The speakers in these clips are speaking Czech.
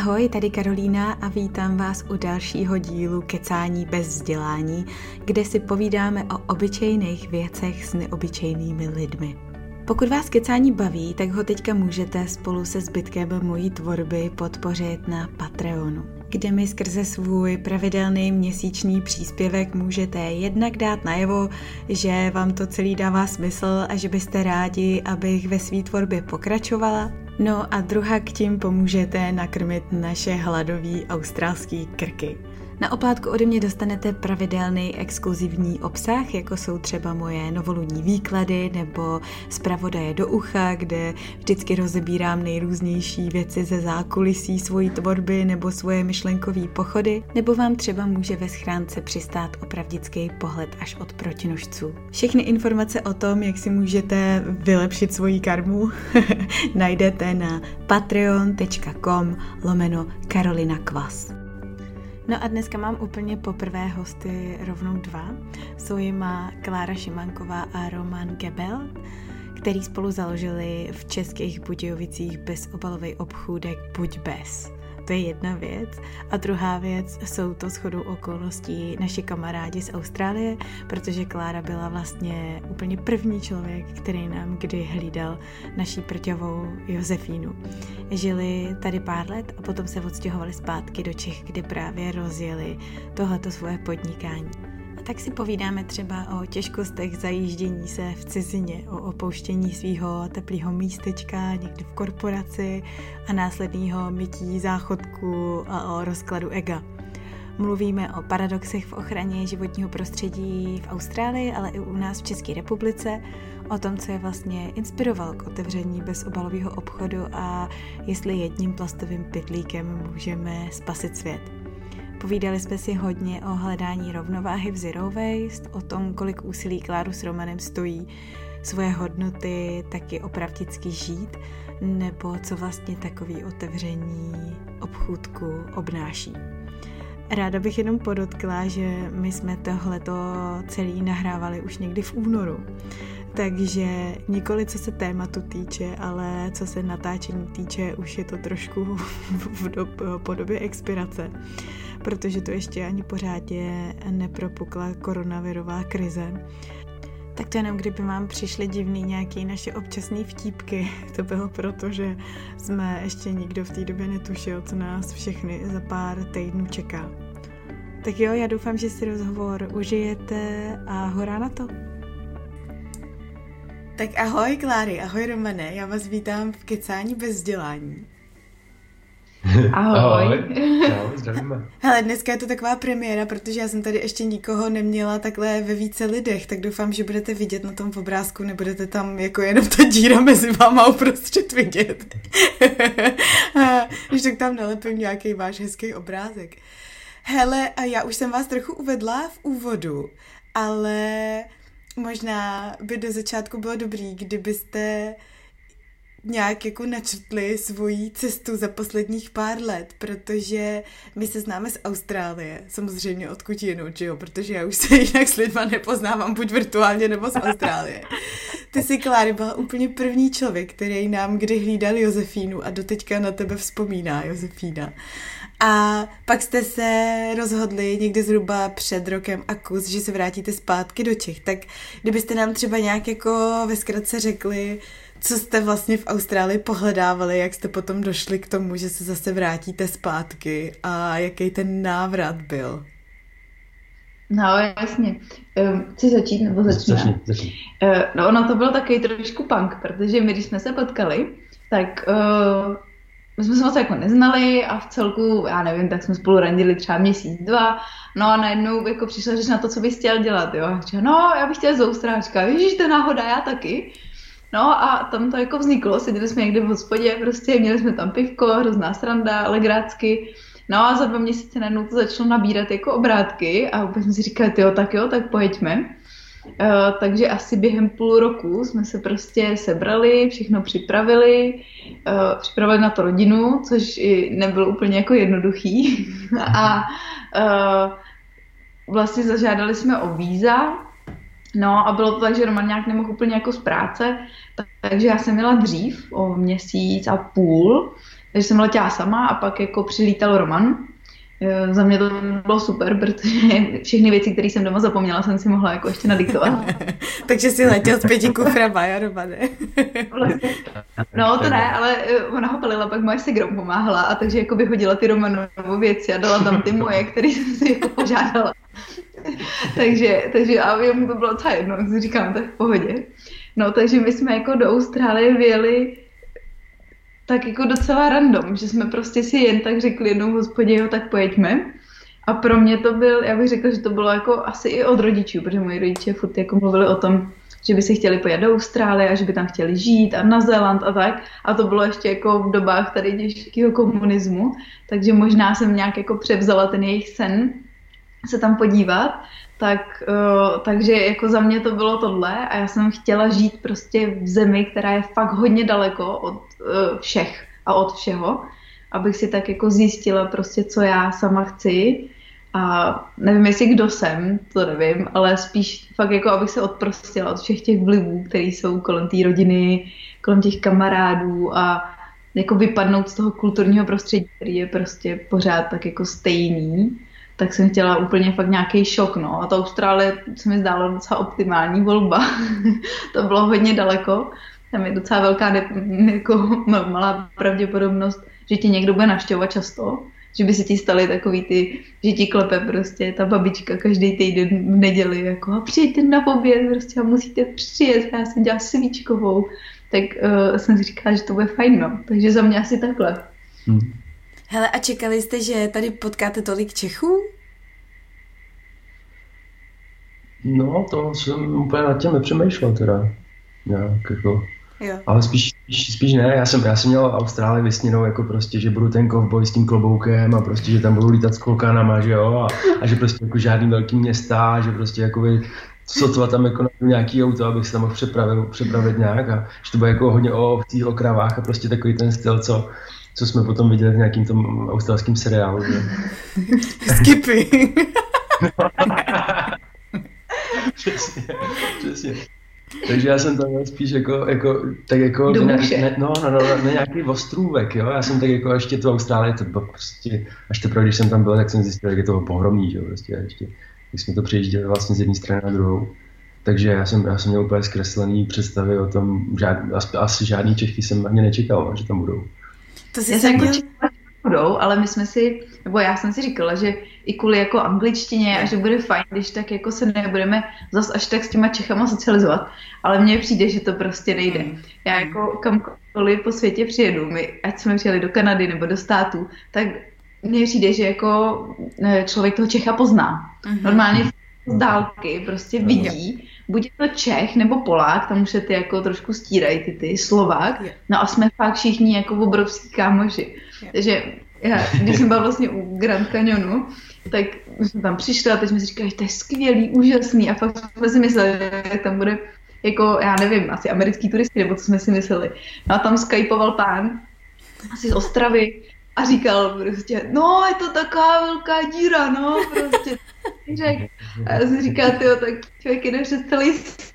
Ahoj, tady Karolína a vítám vás u dalšího dílu Kecání bez vzdělání, kde si povídáme o obyčejných věcech s neobyčejnými lidmi. Pokud vás kecání baví, tak ho teďka můžete spolu se zbytkem mojí tvorby podpořit na Patreonu, kde mi skrze svůj pravidelný měsíční příspěvek můžete jednak dát najevo, že vám to celý dává smysl a že byste rádi, abych ve své tvorbě pokračovala, No a druhá k tím pomůžete nakrmit naše hladový australský krky. Na oplátku ode mě dostanete pravidelný exkluzivní obsah, jako jsou třeba moje novoluní výklady nebo zpravodaje do ucha, kde vždycky rozebírám nejrůznější věci ze zákulisí svojí tvorby nebo svoje myšlenkové pochody, nebo vám třeba může ve schránce přistát opravdický pohled až od protinožců. Všechny informace o tom, jak si můžete vylepšit svoji karmu, najdete na patreon.com lomeno Karolina Kvas. No a dneska mám úplně poprvé hosty rovnou dva. Jsou jima Klára Šimanková a Roman Gebel, který spolu založili v českých Budějovicích bezobalový obchůdek Buď bez. To je jedna věc. A druhá věc jsou to shodou okolností naši kamarádi z Austrálie, protože Klára byla vlastně úplně první člověk, který nám kdy hlídal naší prťovou Josefínu. Žili tady pár let a potom se odstěhovali zpátky do Čech, kde právě rozjeli tohleto svoje podnikání tak si povídáme třeba o těžkostech zajíždění se v cizině, o opouštění svého teplého místečka někde v korporaci a následného mytí záchodku a o rozkladu ega. Mluvíme o paradoxech v ochraně životního prostředí v Austrálii, ale i u nás v České republice, o tom, co je vlastně inspiroval k otevření bezobalového obchodu a jestli jedním plastovým pytlíkem můžeme spasit svět. Povídali jsme si hodně o hledání rovnováhy v zero waste, o tom, kolik úsilí Kláru s Romanem stojí svoje hodnoty taky opravdicky žít, nebo co vlastně takový otevření obchůdku obnáší. Ráda bych jenom podotkla, že my jsme tohleto celý nahrávali už někdy v únoru. Takže nikoli co se tématu týče, ale co se natáčení týče, už je to trošku v dob, podobě expirace protože to ještě ani pořádně nepropukla koronavirová krize. Tak to jenom kdyby vám přišly divný nějaký naše občasné vtípky, to bylo proto, že jsme ještě nikdo v té době netušil, co nás všechny za pár týdnů čeká. Tak jo, já doufám, že si rozhovor užijete a horá na to. Tak ahoj Kláry, ahoj Romane, já vás vítám v Kecání bez vzdělání. Ahoj. Ahoj. Čau, zdravíme. Hele, dneska je to taková premiéra, protože já jsem tady ještě nikoho neměla takhle ve více lidech, tak doufám, že budete vidět na tom obrázku, nebudete tam jako jenom ta díra mezi váma uprostřed vidět. Když tak tam nalepím nějaký váš hezký obrázek. Hele, a já už jsem vás trochu uvedla v úvodu, ale možná by do začátku bylo dobrý, kdybyste nějak jako načrtli svoji cestu za posledních pár let, protože my se známe z Austrálie, samozřejmě odkud jinou, že jo, protože já už se jinak s lidma nepoznávám, buď virtuálně nebo z Austrálie. Ty jsi, Kláry, byla úplně první člověk, který nám kdy hlídal Josefínu a doteďka na tebe vzpomíná Josefína. A pak jste se rozhodli někdy zhruba před rokem a kus, že se vrátíte zpátky do Čech. Tak kdybyste nám třeba nějak jako ve zkratce řekli, co jste vlastně v Austrálii pohledávali, jak jste potom došli k tomu, že se zase vrátíte zpátky a jaký ten návrat byl? No, jasně. Um, chci začít nebo začínám? Začni, začni. Uh, no, ono to bylo takový trošku punk, protože my, když jsme se potkali, tak uh, my jsme se moc jako neznali a v celku, já nevím, tak jsme spolu randili třeba měsíc, dva, no a najednou jako přišla řeč na to, co bys chtěl dělat, jo. A říkala, no, já bych chtěla z Austráčka, ježíš, to je náhoda, já taky. No a tam to jako vzniklo, seděli jsme někde v hospodě, prostě měli jsme tam pivko, hrozná sranda, legrácky. No a za dva měsíce najednou to začalo nabírat jako obrátky a úplně jsme si říkali, jo, tak jo, tak pojďme. Uh, takže asi během půl roku jsme se prostě sebrali, všechno připravili, uh, připravili na to rodinu, což i nebylo úplně jako jednoduchý. a uh, vlastně zažádali jsme o víza, No a bylo to tak, že Roman nějak nemohl úplně jako z práce, takže já jsem měla dřív o měsíc a půl, Takže jsem letěla sama a pak jako přilítal Roman. Eh, za mě to bylo super, protože všechny věci, které jsem doma zapomněla, jsem si mohla jako ještě nadiktovat. Takže si letěl s pěti kuframa, já Romane. no to ne, ale eh, ona ho palila, pak moje segrom pomáhala a takže jako vyhodila ty Romanové věci a dala tam ty moje, které jsem si jako požádala. takže, takže a jemu to bylo docela jedno, si říkám, tak v pohodě. No, takže my jsme jako do Austrálie vyjeli tak jako docela random, že jsme prostě si jen tak řekli jednou hospodě, jo, tak pojeďme. A pro mě to byl, já bych řekla, že to bylo jako asi i od rodičů, protože moji rodiče furt jako mluvili o tom, že by si chtěli pojet do Austrálie a že by tam chtěli žít a na Zéland a tak. A to bylo ještě jako v dobách tady těžkého komunismu, takže možná jsem nějak jako převzala ten jejich sen se tam podívat tak, uh, takže jako za mě to bylo tohle a já jsem chtěla žít prostě v zemi, která je fakt hodně daleko od všech a od všeho, abych si tak jako zjistila prostě, co já sama chci a nevím, jestli kdo jsem, to nevím, ale spíš fakt jako, abych se odprostila od všech těch vlivů, které jsou kolem té rodiny, kolem těch kamarádů a jako vypadnout z toho kulturního prostředí, který je prostě pořád tak jako stejný tak jsem chtěla úplně fakt nějaký šok, no. A ta Austrálie se mi zdálo docela optimální volba. to bylo hodně daleko. Tam je docela velká, ne, jako malá pravděpodobnost, že tě někdo bude naštěvovat často, že by se ti staly takový ty, že ti klepe prostě ta babička každý týden v neděli, jako a přijďte na oběd prostě a musíte přijet, já jsem dělala svíčkovou. Tak uh, jsem si říkala, že to bude fajn, no. Takže za mě asi takhle. Hmm. Hele, a čekali jste, že tady potkáte tolik Čechů? No, to jsem úplně nad tím nepřemýšlel teda. Nějak jako... Jo. Ale spíš, spíš, spíš ne, já jsem, já jsem měl Austrálii vysněnou jako prostě, že budu ten kovboj s tím kloboukem a prostě, že tam budu lítat s klokanama, že jo, a, a že prostě jako žádný velký města, že prostě jakoby sotva tam jako nějaký auto, abych se tam mohl přepravit, přepravit nějak a že to bude jako hodně o ovcích, o kravách a prostě takový ten styl, co, co jsme potom viděli v nějakým tom australském seriálu. Že? Skipy. přesně, přesně. Takže já jsem tam spíš jako, jako tak jako, ne, ne, no, no, no, na nějaký ostrůvek, jo, já jsem tak jako ještě tu Austrálii, to bylo prostě, až teprve, když jsem tam byl, tak jsem zjistil, jak je to pohromný, jo, prostě, ještě, když jsme to přejížděli vlastně z jedné strany na druhou. Takže já jsem, já jsem měl úplně zkreslený představy o tom, žád, asi žádný Čechy jsem ani nečekal, že tam budou. To si jsem měl... budou, ale my jsme si, nebo já jsem si říkala, že i kvůli jako angličtině a že bude fajn, když tak jako se nebudeme zas až tak s těma Čechama socializovat, ale mně přijde, že to prostě nejde. Hmm. Já jako kamkoliv po světě přijedu, my, ať jsme přijeli do Kanady nebo do států, tak mně přijde, že jako eh, člověk toho Čecha pozná. Mm-hmm. Normálně z dálky prostě vidí, buď je to Čech nebo Polák, tam už se ty jako trošku stírají ty, ty Slovák, no a jsme fakt všichni jako obrovský kámoši. Takže já, když jsem byla vlastně u Grand Canyonu, tak jsme tam přišli a teď jsme si říkali, že to je skvělý, úžasný a fakt jsme si mysleli, že tam bude jako, já nevím, asi americký turisti, nebo co jsme si mysleli. No a tam skypoval pán, asi z Ostravy, a říkal prostě, no je to taková velká díra, no, prostě. Řek. A já si říkal, tyjo, tak člověk jde přes celý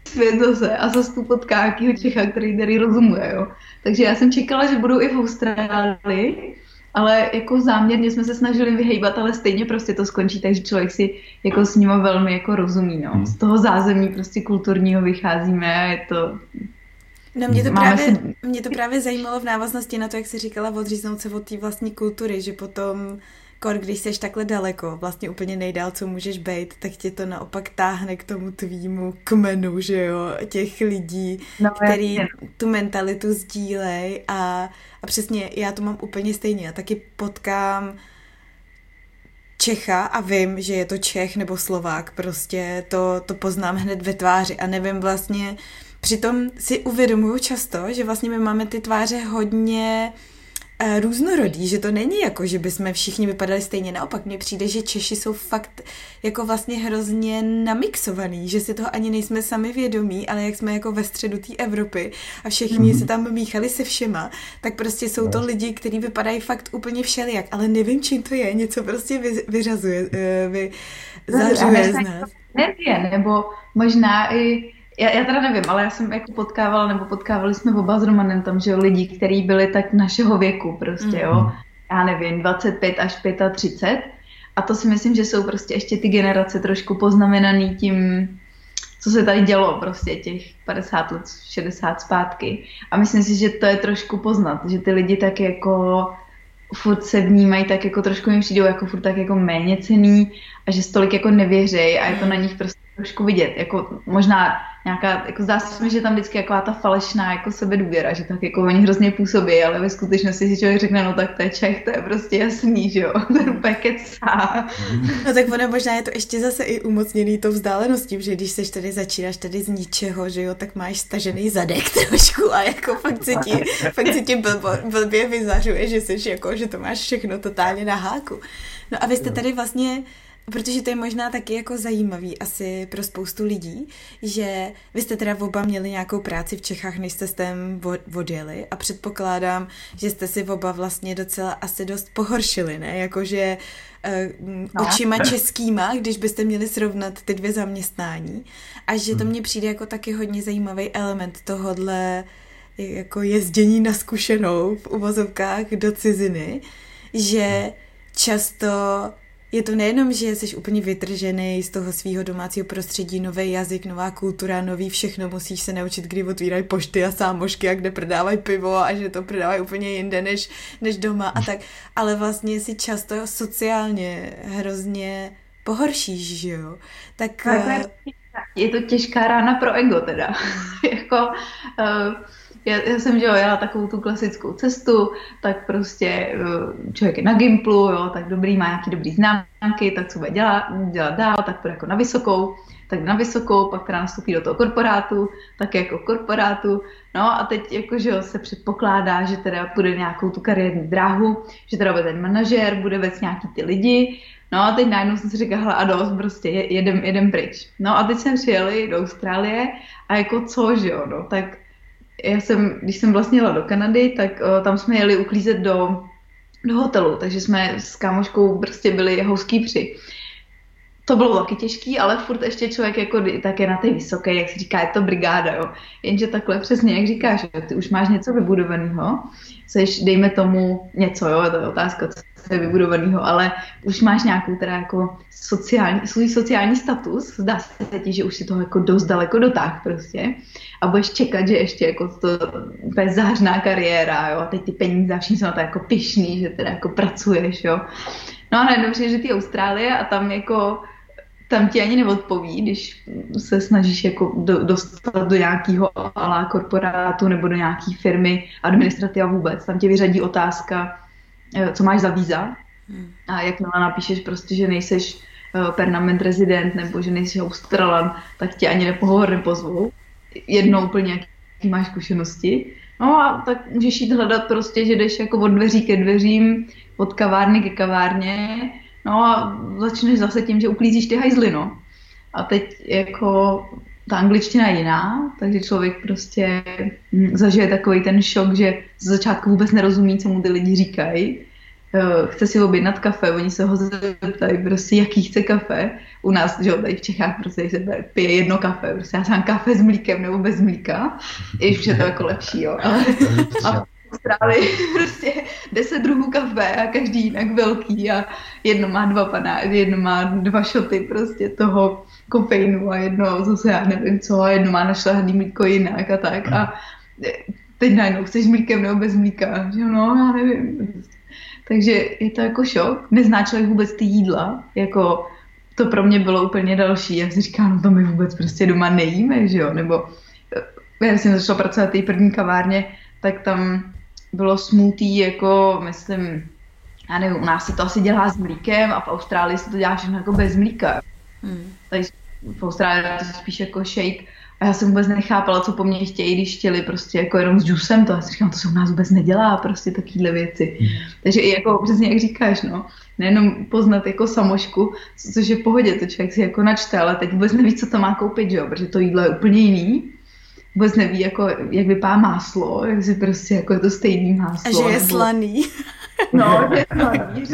svět zase a zase tu potká Čecha, který tady rozumuje, jo. Takže já jsem čekala, že budou i v Austrálii, ale jako záměrně jsme se snažili vyhejbat, ale stejně prostě to skončí, takže člověk si jako s nima velmi jako rozumí, no. Hmm. Z toho zázemí prostě kulturního vycházíme a je to No mě to, právě, si... mě to právě zajímalo v návaznosti na to, jak jsi říkala, odříznout se od té vlastní kultury, že potom kor, když jsi takhle daleko, vlastně úplně nejdál, co můžeš být, tak tě to naopak táhne k tomu tvýmu kmenu, že jo, těch lidí, no, který jasně. tu mentalitu sdílej a, a přesně já to mám úplně stejně. Já taky potkám Čecha a vím, že je to Čech nebo Slovák, prostě to, to poznám hned ve tváři a nevím vlastně, přitom si uvědomuju často, že vlastně my máme ty tváře hodně Eh, různorodý, že to není jako, že bychom všichni vypadali stejně. Naopak mně přijde, že Češi jsou fakt jako vlastně hrozně namixovaný, že si toho ani nejsme sami vědomí, ale jak jsme jako ve středu té Evropy a všichni mm-hmm. se tam míchali se všema, tak prostě jsou to lidi, kteří vypadají fakt úplně všelijak, ale nevím, čím to je, něco prostě vy, vyřazuje, eh, vy, zařuje z nás. Energie, nebo možná i já, já teda nevím, ale já jsem jako potkávala, nebo potkávali jsme oba s Romanem tam, že jo, lidi, kteří byli tak našeho věku prostě, jo. Mm. Já nevím, 25 až 35. A to si myslím, že jsou prostě ještě ty generace trošku poznamenaný tím, co se tady dělo prostě těch 50 let, 60 zpátky. A myslím si, že to je trošku poznat, že ty lidi tak jako furt se vnímají tak jako trošku jim přijdou jako furt tak jako méně cený a že stolik jako nevěřejí a je to na nich prostě trošku vidět. Jako možná nějaká, jako zdá se mi, že tam vždycky jako ta falešná jako sebedůvěra, že tak jako oni hrozně působí, ale ve skutečnosti si člověk řekne, no tak to je Čech, to je prostě jasný, že jo, ten úplně kecá. No tak ono možná je to ještě zase i umocněný to vzdáleností, že když seš tady začínáš tady z ničeho, že jo, tak máš stažený zadek trošku a jako fakt si ti, fakt si ti blbo, blbě vyzařuje, že jsi jako, že to máš všechno totálně na háku. No a vy jste tady vlastně Protože to je možná taky jako zajímavý asi pro spoustu lidí, že vy jste teda oba měli nějakou práci v Čechách, než jste s tím odjeli a předpokládám, že jste si oba vlastně docela asi dost pohoršili, ne? Jakože uh, no. očima českýma, když byste měli srovnat ty dvě zaměstnání a že to hmm. mně přijde jako taky hodně zajímavý element tohodle jako jezdění na zkušenou v uvozovkách do ciziny, že často je to nejenom, že jsi úplně vytržený z toho svého domácího prostředí, nový jazyk, nová kultura, nový všechno, musíš se naučit, kdy otvírají pošty a sámošky a kde prodávají pivo a že to prodávají úplně jinde než, než doma a tak, ale vlastně si často sociálně hrozně pohoršíš, že jo? Tak... Eh, je to těžká rána pro ego teda. jako, uh, já, já jsem že jo, jela takovou tu klasickou cestu, tak prostě eh, člověk je na Gimplu, jo, tak dobrý, má nějaký dobrý známky, tak co bude dělat, dělat dál, tak to jako na vysokou, tak na vysokou, pak teda nastoupí do toho korporátu, tak jako korporátu, no a teď jako, že jo, se předpokládá, že teda půjde nějakou tu kariérní dráhu, že teda bude ten manažer, bude vést nějaký ty lidi, no a teď najednou jsem si říkala, a dost, prostě jedem, jedem pryč. No a teď jsem přijeli do Austrálie a jako co, že jo, no, tak já jsem, když jsem vlastně jela do Kanady, tak uh, tam jsme jeli uklízet do, do hotelu, takže jsme s kámoškou prostě byli housekeepři. To bylo taky těžký, ale furt ještě člověk jako tak je na té vysoké, jak se říká, je to brigáda, jo. Jenže takhle přesně, jak říkáš, jo, ty už máš něco vybudovaného, seš, dejme tomu něco, jo, to je otázka, co je vybudovaného, ale už máš nějakou teda jako sociální, svůj sociální status, zdá se ti, že už si toho jako dost daleko dotáh prostě a budeš čekat, že ještě jako to zářná kariéra, jo, a teď ty peníze a všichni jsou na to jako pišný, že teda jako pracuješ, jo. No a najednou že ty Austrálie a tam jako tam ti ani neodpoví, když se snažíš jako do, dostat do nějakého alá korporátu nebo do nějaké firmy, administrativa vůbec. Tam tě vyřadí otázka, co máš za víza. Hmm. A jakmile napíšeš prostě, že nejseš eh, permanent rezident nebo že nejsi Australan, tak tě ani nepohovor nepozvou. Jednou úplně jaký máš zkušenosti. No a tak můžeš jít hledat prostě, že jdeš jako od dveří ke dveřím, od kavárny ke kavárně, no a začneš zase tím, že uklízíš ty hajzly, no. A teď jako ta angličtina je jiná, takže člověk prostě zažije takový ten šok, že z začátku vůbec nerozumí, co mu ty lidi říkají Eh, chce si objednat kafe, oni se ho zeptají prostě, jaký chce kafe. U nás, že jo, tady v Čechách prostě se pije jedno kafe, prostě já jsem kafe s mlíkem nebo bez mlíka, i už je to jako lepší, jo. Ale, a v Austrálii prostě deset druhů kafe a každý jinak velký a jedno má dva paná, jedno má dva šoty prostě toho kofeinu a jedno zase já nevím co a jedno má našlehaný mlíko jinak a tak a teď najednou chceš mlíkem nebo bez mlíka, že no, já nevím. Takže je to jako šok. Nezná člověk vůbec ty jídla. Jako to pro mě bylo úplně další. Já si říkám, no to my vůbec prostě doma nejíme, že jo? Nebo já jsem začala pracovat té první kavárně, tak tam bylo smutý, jako myslím, já nevím, u nás se to asi dělá s mlíkem a v Austrálii se to dělá všechno jako bez mlíka. Hmm. Takže v Austrálii to spíš jako shake a já jsem vůbec nechápala, co po mně chtějí, když chtěli prostě jako jenom s džusem to. Já si říkám, to se u nás vůbec nedělá, prostě takovéhle věci. Mm. Takže i jako přesně jak říkáš, no, nejenom poznat jako samošku, což je v pohodě, to člověk si jako načte, ale teď vůbec neví, co to má koupit, že jo, protože to jídlo je úplně jiný. Vůbec neví, jako, jak vypadá máslo, jak si prostě jako je to stejný máslo. A že je slaný. No, že je slaný,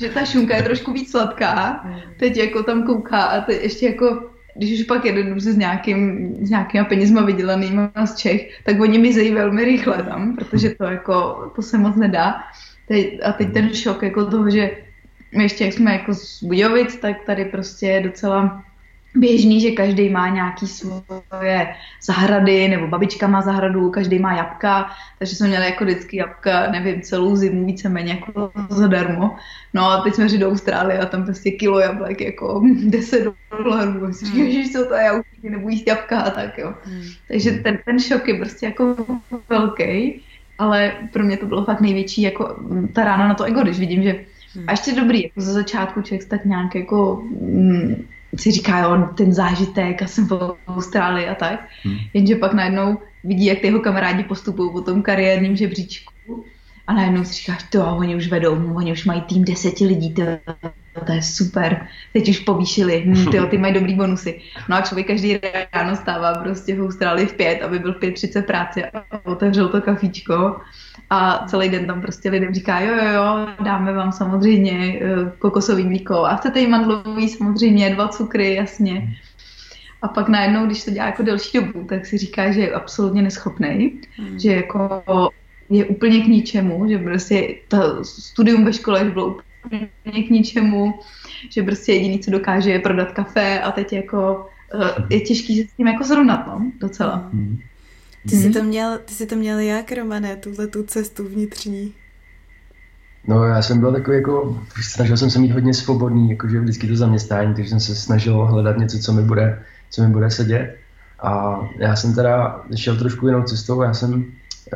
že, ta šunka je trošku víc sladká, teď jako tam kouká a teď ještě jako když už pak jedu s, nějakým, s nějakýma penězma vydělanýma z Čech, tak oni mizejí velmi rychle tam, protože to jako, to se moc nedá. Teď, a teď ten šok jako toho, že my ještě jak jsme jako z Budějovic, tak tady prostě je docela běžný, že každý má nějaký svoje zahrady, nebo babička má zahradu, každý má jabka, takže jsme měli jako vždycky jabka, nevím, celou zimu víceméně jako zadarmo. No a teď jsme šli do Austrálie a tam prostě kilo jablek jako 10 dolarů. A si říkáš, co to je, já už nebudu jíst jabka a tak jo. Hmm. Takže ten, ten šok je prostě jako velký, ale pro mě to bylo fakt největší jako ta rána na to ego, když vidím, že hmm. a ještě dobrý, jako za začátku člověk tak nějak jako mm, si říká, jo, ten zážitek, já jsem v Austrálii a tak. Hmm. Jenže pak najednou vidí, jak ty jeho kamarádi postupují po tom kariérním žebříčku a najednou si říkáš, to oni už vedou, oni už mají tým deseti lidí, to, to je super, teď už povýšili, hm, tyjo, ty mají dobrý bonusy. No a člověk každý ráno stává prostě v Austrálii v pět, aby byl v pět třicet práce a otevřel to kafíčko a celý den tam prostě lidem říká, jo, jo, jo, dáme vám samozřejmě eh, kokosový mlíko a chcete jí mandlový samozřejmě, dva cukry, jasně. A pak najednou, když to dělá jako delší dobu, tak si říká, že je absolutně neschopný, hmm. že jako je úplně k ničemu, že prostě to studium ve škole bylo úplně k ničemu, že prostě jediný, co dokáže, je prodat kafe a teď jako eh, je těžký se s tím jako zrovnat, no, docela. Hmm. Ty jsi, to měl, ty jsi to měl jak, Romane, tuhle tu cestu vnitřní? No já jsem byl takový jako, snažil jsem se mít hodně svobodný, jakože vždycky to zaměstnání, takže jsem se snažil hledat něco, co mi bude, co mi bude sedět. A já jsem teda šel trošku jinou cestou, já jsem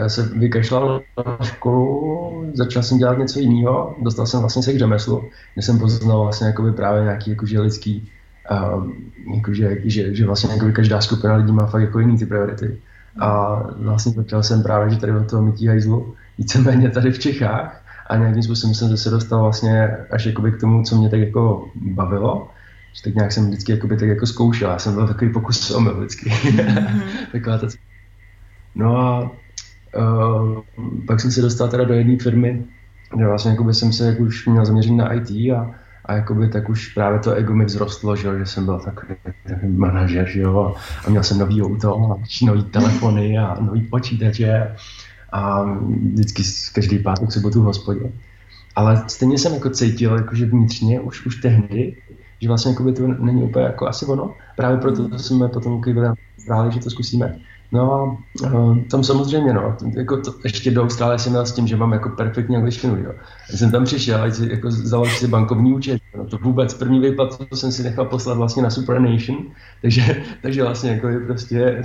se vykašlal na školu, začal jsem dělat něco jiného, dostal jsem vlastně se k řemeslu, kde jsem poznal vlastně jakoby právě nějaký jakože lidský, um, jakože, že, že vlastně jakoby každá skupina lidí má fakt jako jiný ty priority. A vlastně začal jsem právě, že tady do toho mytí hajzlu, víceméně tady v Čechách a nějakým způsobem jsem se dostal vlastně až jakoby k tomu, co mě tak jako bavilo. Že tak nějak jsem vždycky jakoby tak jako zkoušel, já jsem byl takový pokus omyl vždycky. Mm-hmm. Taková ta... No a uh, pak jsem se dostal teda do jedné firmy, kde vlastně jakoby jsem se jako už měl zaměřit na IT a a jakoby tak už právě to ego mi vzrostlo, že, že jsem byl takový, takový manažer, že jo, a měl jsem nový auto a nový telefony a nový počítače a vždycky každý pátek sobotu v hospodě. Ale stejně jsem jako cítil, jakože vnitřně už, už tehdy, že vlastně jakoby to není úplně jako asi ono. Právě proto jsme potom když že to zkusíme. No a uh, tam samozřejmě, no, jako to, ještě do Austrálie jsem měl s tím, že mám jako perfektní angličtinu, jo. Já jsem tam přišel, ať si, jako založil si bankovní účet, no, to vůbec první výplatu jsem si nechal poslat vlastně na Supernation, takže, takže vlastně jako je prostě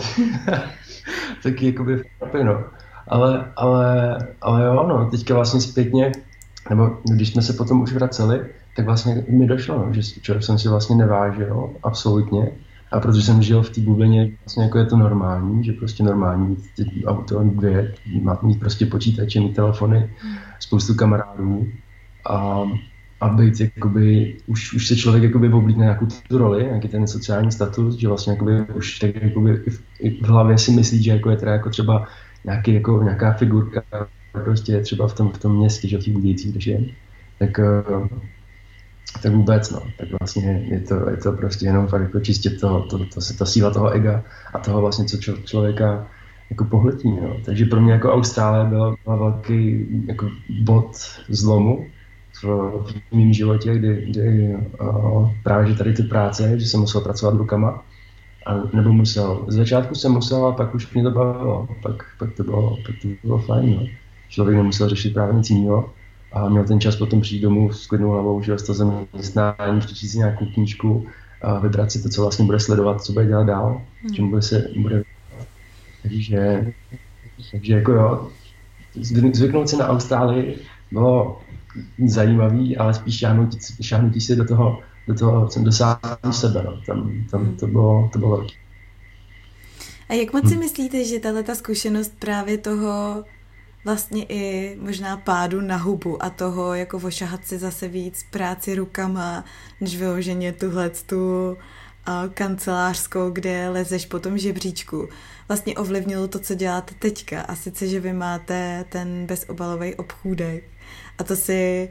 taky jako by no. Ale, ale, ale jo, no, teďka vlastně zpětně, nebo když jsme se potom už vraceli, tak vlastně mi došlo, no, že jsem si vlastně nevážil, absolutně, a protože jsem žil v té bublině, vlastně jako je to normální, že prostě normální mít auto dvě, mít prostě počítače, mít telefony, spoustu kamarádů a, a být jakoby, už, už se člověk jakoby oblíkne nějakou tu roli, nějaký ten sociální status, že vlastně jakoby už tak jakoby v, v hlavě si myslí, že jako je teda jako třeba nějaký, jako, nějaká figurka prostě třeba v tom, v tom městě, že v těch Budějcích, takže tak tak vůbec, no. Tak vlastně je to, je to prostě jenom fakt jako čistě to, to, to, to, ta síla toho ega a toho vlastně, co č- člověka jako pohltí, no. Takže pro mě jako Austrálie byla, byla velký jako bod zlomu v, v mém životě, kdy, kdy uh, právě že tady ty práce, že jsem musel pracovat rukama, a, nebo musel. Z začátku jsem musel a pak už mě to bavilo. Pak, pak, to, bylo, pak to bylo fajn. No. Člověk nemusel řešit právě nic jiného a měl ten čas potom přijít domů s klidnou hlavou, že to zaměstnání, přečíst si nějakou knížku a vybrat si to, co vlastně bude sledovat, co bude dělat dál, hmm. čemu bude se bude. Takže, takže jako jo, zvyknout si na Austrálii bylo zajímavý, ale spíš šáhnutí, šáhnutí si do toho, do toho jsem dosáhl sebe, no. tam, tam to bylo, to bylo velký. A jak moc si myslíte, že tahle zkušenost právě toho vlastně i možná pádu na hubu a toho jako ošahat si zase víc práci rukama, než vyloženě tuhle tu kancelářskou, kde lezeš po tom žebříčku. Vlastně ovlivnilo to, co děláte teďka a sice, že vy máte ten bezobalový obchůdek a to si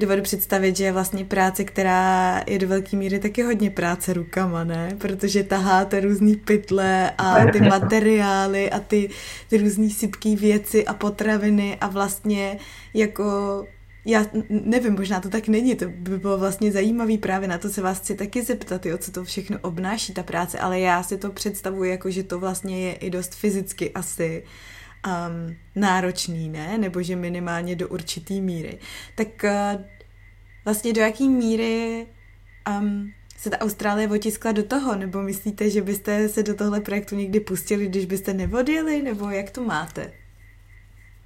dovedu představit, že je vlastně práce, která je do velké míry taky hodně práce rukama, ne? Protože taháte různý pytle a ty materiály a ty, ty různý sypký věci a potraviny a vlastně jako já nevím, možná to tak není, to by bylo vlastně zajímavý, právě na to se vás chci taky zeptat, jo, co to všechno obnáší ta práce, ale já si to představuji jako, že to vlastně je i dost fyzicky asi um, náročný, ne? Nebo že minimálně do určitý míry. Tak uh, vlastně do jaký míry um, se ta Austrálie otiskla do toho? Nebo myslíte, že byste se do tohle projektu někdy pustili, když byste nevodili? Nebo jak to máte?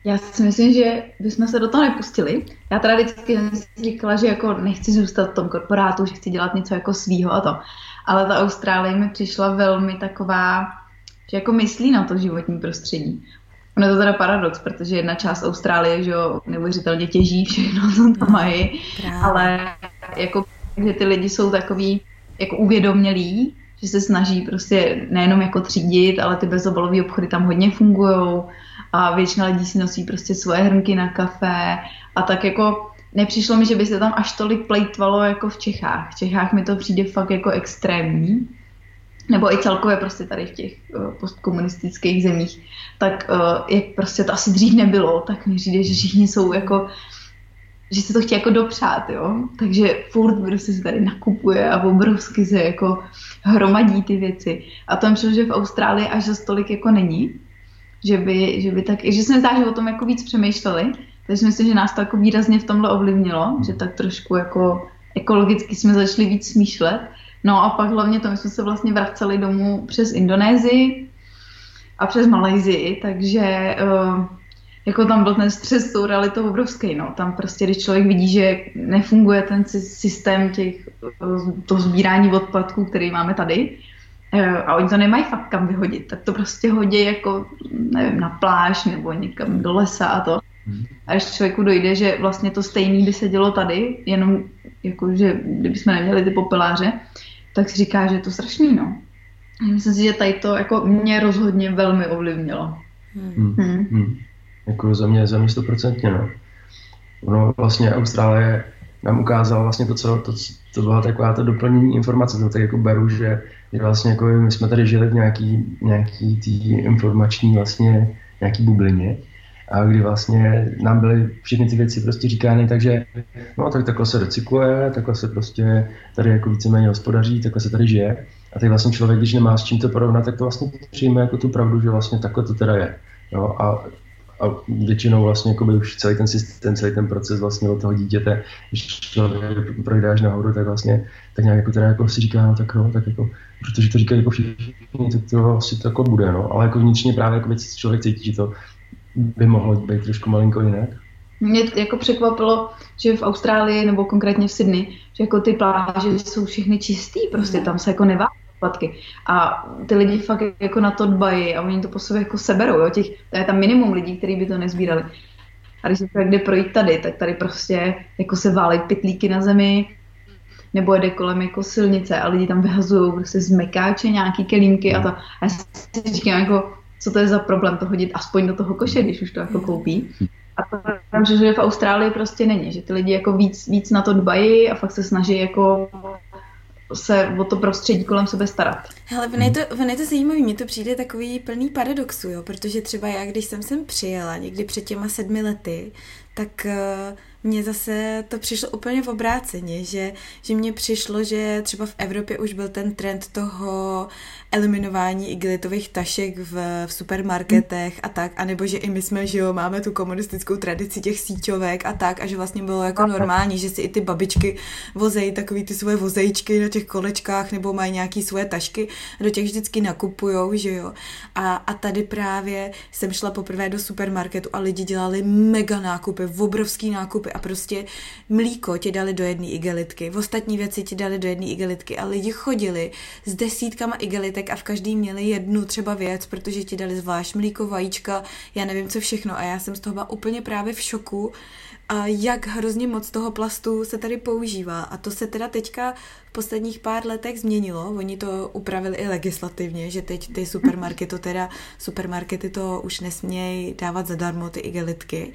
Já si myslím, že bychom se do toho nepustili. Já teda vždycky říkala, že jako nechci zůstat v tom korporátu, že chci dělat něco jako svýho a to. Ale ta Austrálie mi přišla velmi taková, že jako myslí na to životní prostředí. Ono je to teda paradox, protože jedna část Austrálie, že jo, neuvěřitelně těží všechno, co tam no, mají, ale jako, že ty lidi jsou takový jako uvědomělí, že se snaží prostě nejenom jako třídit, ale ty bezobalové obchody tam hodně fungují a většina lidí si nosí prostě svoje hrnky na kafe a tak jako nepřišlo mi, že by se tam až tolik plejtvalo jako v Čechách. V Čechách mi to přijde fakt jako extrémní nebo i celkově prostě tady v těch uh, postkomunistických zemích, tak uh, jak prostě to asi dřív nebylo, tak mi přijde, že všichni jsou jako že se to chtějí jako dopřát, jo. Takže furt prostě se tady nakupuje a obrovsky se jako hromadí ty věci. A to myslím, že v Austrálii až za stolik jako není, že by, že by tak, že mi zdá, že o tom jako víc přemýšleli, takže myslím, že nás to jako výrazně v tomhle ovlivnilo, že tak trošku jako ekologicky jsme začali víc smýšlet No a pak hlavně to, my jsme se vlastně vraceli domů přes Indonésii a přes Malajzii, takže uh, jako tam byl ten stres s tou realitou obrovský. No. Tam prostě, když člověk vidí, že nefunguje ten systém těch, uh, to sbírání odpadků, který máme tady, uh, a oni to nemají fakt kam vyhodit, tak to prostě hodí jako, nevím, na pláž nebo někam do lesa a to. A když člověku dojde, že vlastně to stejný by se dělo tady, jenom jako, že kdybychom neměli ty popeláře, tak si říká, že je to strašný, no. Myslím si, že tady to jako mě rozhodně velmi ovlivnilo. Hmm. Hmm. Hmm. Jako za mě, za mě stoprocentně, no. Ono vlastně Austrálie nám ukázala vlastně to, co to, to byla taková ta doplnění informace, to tak jako beru, že, že vlastně jako my jsme tady žili v nějaký, nějaký tý informační vlastně nějaký bublině a kdy vlastně nám byly všechny ty věci prostě říkány, takže no tak takhle se recykluje, takhle se prostě tady jako víceméně hospodaří, takhle se tady žije. A teď vlastně člověk, když nemá s čím to porovnat, tak to vlastně přijme jako tu pravdu, že vlastně takhle to teda je. Jo? A, a většinou vlastně jako by už celý ten systém, celý ten proces vlastně od toho dítěte, když člověk projde až nahoru, tak vlastně tak nějak jako teda jako si říká, no tak no, tak jako, protože to říkají jako všichni, tak to vlastně to jako bude, no. Ale jako vnitřně právě jako člověk cítí, že to by mohlo být trošku malinko jinak? Mě jako překvapilo, že v Austrálii nebo konkrétně v Sydney, že jako ty pláže jsou všechny čistý, prostě tam se jako nevá odpadky. A ty lidi fakt jako na to dbají a oni to po sobě jako seberou. Jo? Těch, to je tam minimum lidí, kteří by to nezbírali. A když se to jde projít tady, tak tady prostě jako se válí pitlíky na zemi, nebo jede kolem jako silnice a lidi tam vyhazují prostě z mekáče nějaký kelímky a to. A já si říkám jako, co to je za problém to hodit aspoň do toho koše, když už to jako koupí. A to tam, že v Austrálii prostě není, že ty lidi jako víc, víc na to dbají a fakt se snaží jako se o to prostředí kolem sebe starat. Hele, ono je to, ono je to zajímavé, mně to přijde takový plný paradoxu, jo, protože třeba já, když jsem sem přijela někdy před těma sedmi lety, tak uh, mně zase to přišlo úplně v obráceně, že, že mně přišlo, že třeba v Evropě už byl ten trend toho eliminování igelitových tašek v, v supermarketech a tak, anebo že i my jsme, že jo, máme tu komunistickou tradici těch síťovek a tak, a že vlastně bylo jako normální, že si i ty babičky vozejí takový ty svoje vozejčky na těch kolečkách nebo mají nějaký svoje tašky a do těch vždycky nakupujou, že jo. A, a tady právě jsem šla poprvé do supermarketu a lidi dělali mega nákupy, obrovský nákupy a prostě mlíko ti dali do jedné igelitky, v ostatní věci ti dali do jedné igelitky a lidi chodili s desítkama igelitek a v každý měli jednu třeba věc, protože ti dali zvlášť mlíko, vajíčka, já nevím co všechno a já jsem z toho byla úplně právě v šoku, a jak hrozně moc toho plastu se tady používá. A to se teda teďka v posledních pár letech změnilo. Oni to upravili i legislativně, že teď ty supermarkety, teda supermarkety to už nesmějí dávat zadarmo ty igelitky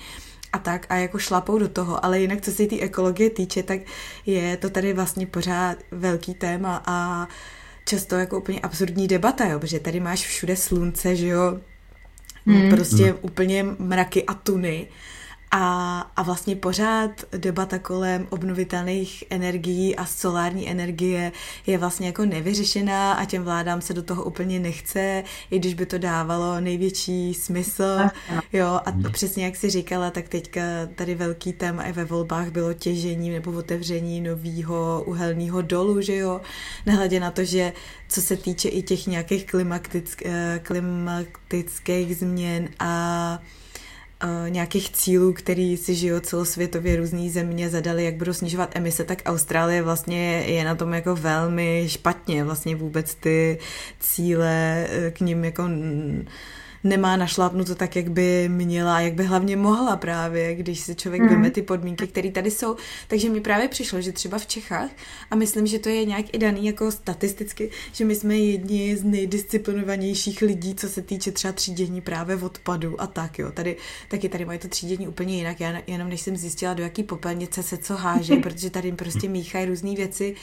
a tak a jako šlapou do toho, ale jinak co se té ekologie týče, tak je to tady vlastně pořád velký téma a často jako úplně absurdní debata, jo, protože tady máš všude slunce, že jo, hmm. prostě hmm. úplně mraky a tuny a, a vlastně pořád debata kolem obnovitelných energií a solární energie je vlastně jako nevyřešená a těm vládám se do toho úplně nechce, i když by to dávalo největší smysl. Jo, a to přesně jak jsi říkala, tak teďka tady velký téma i ve volbách bylo těžení nebo otevření nového uhelného dolu, že jo. Nehledě na to, že co se týče i těch nějakých klimatick, eh, klimatických změn a nějakých cílů, který si žijou celosvětově různé země zadali, jak budou snižovat emise, tak Austrálie vlastně je na tom jako velmi špatně. Vlastně vůbec ty cíle eh, k ním jako nemá našlápnuto tak, jak by měla, jak by hlavně mohla právě, když si člověk mm. veme ty podmínky, které tady jsou. Takže mi právě přišlo, že třeba v Čechách, a myslím, že to je nějak i daný jako statisticky, že my jsme jedni z nejdisciplinovanějších lidí, co se týče třeba třídění právě v odpadu a tak, jo. Tady, taky tady mají to třídění úplně jinak. Já jenom než jsem zjistila, do jaký popelnice se co háže, protože tady jim prostě míchají různé věci,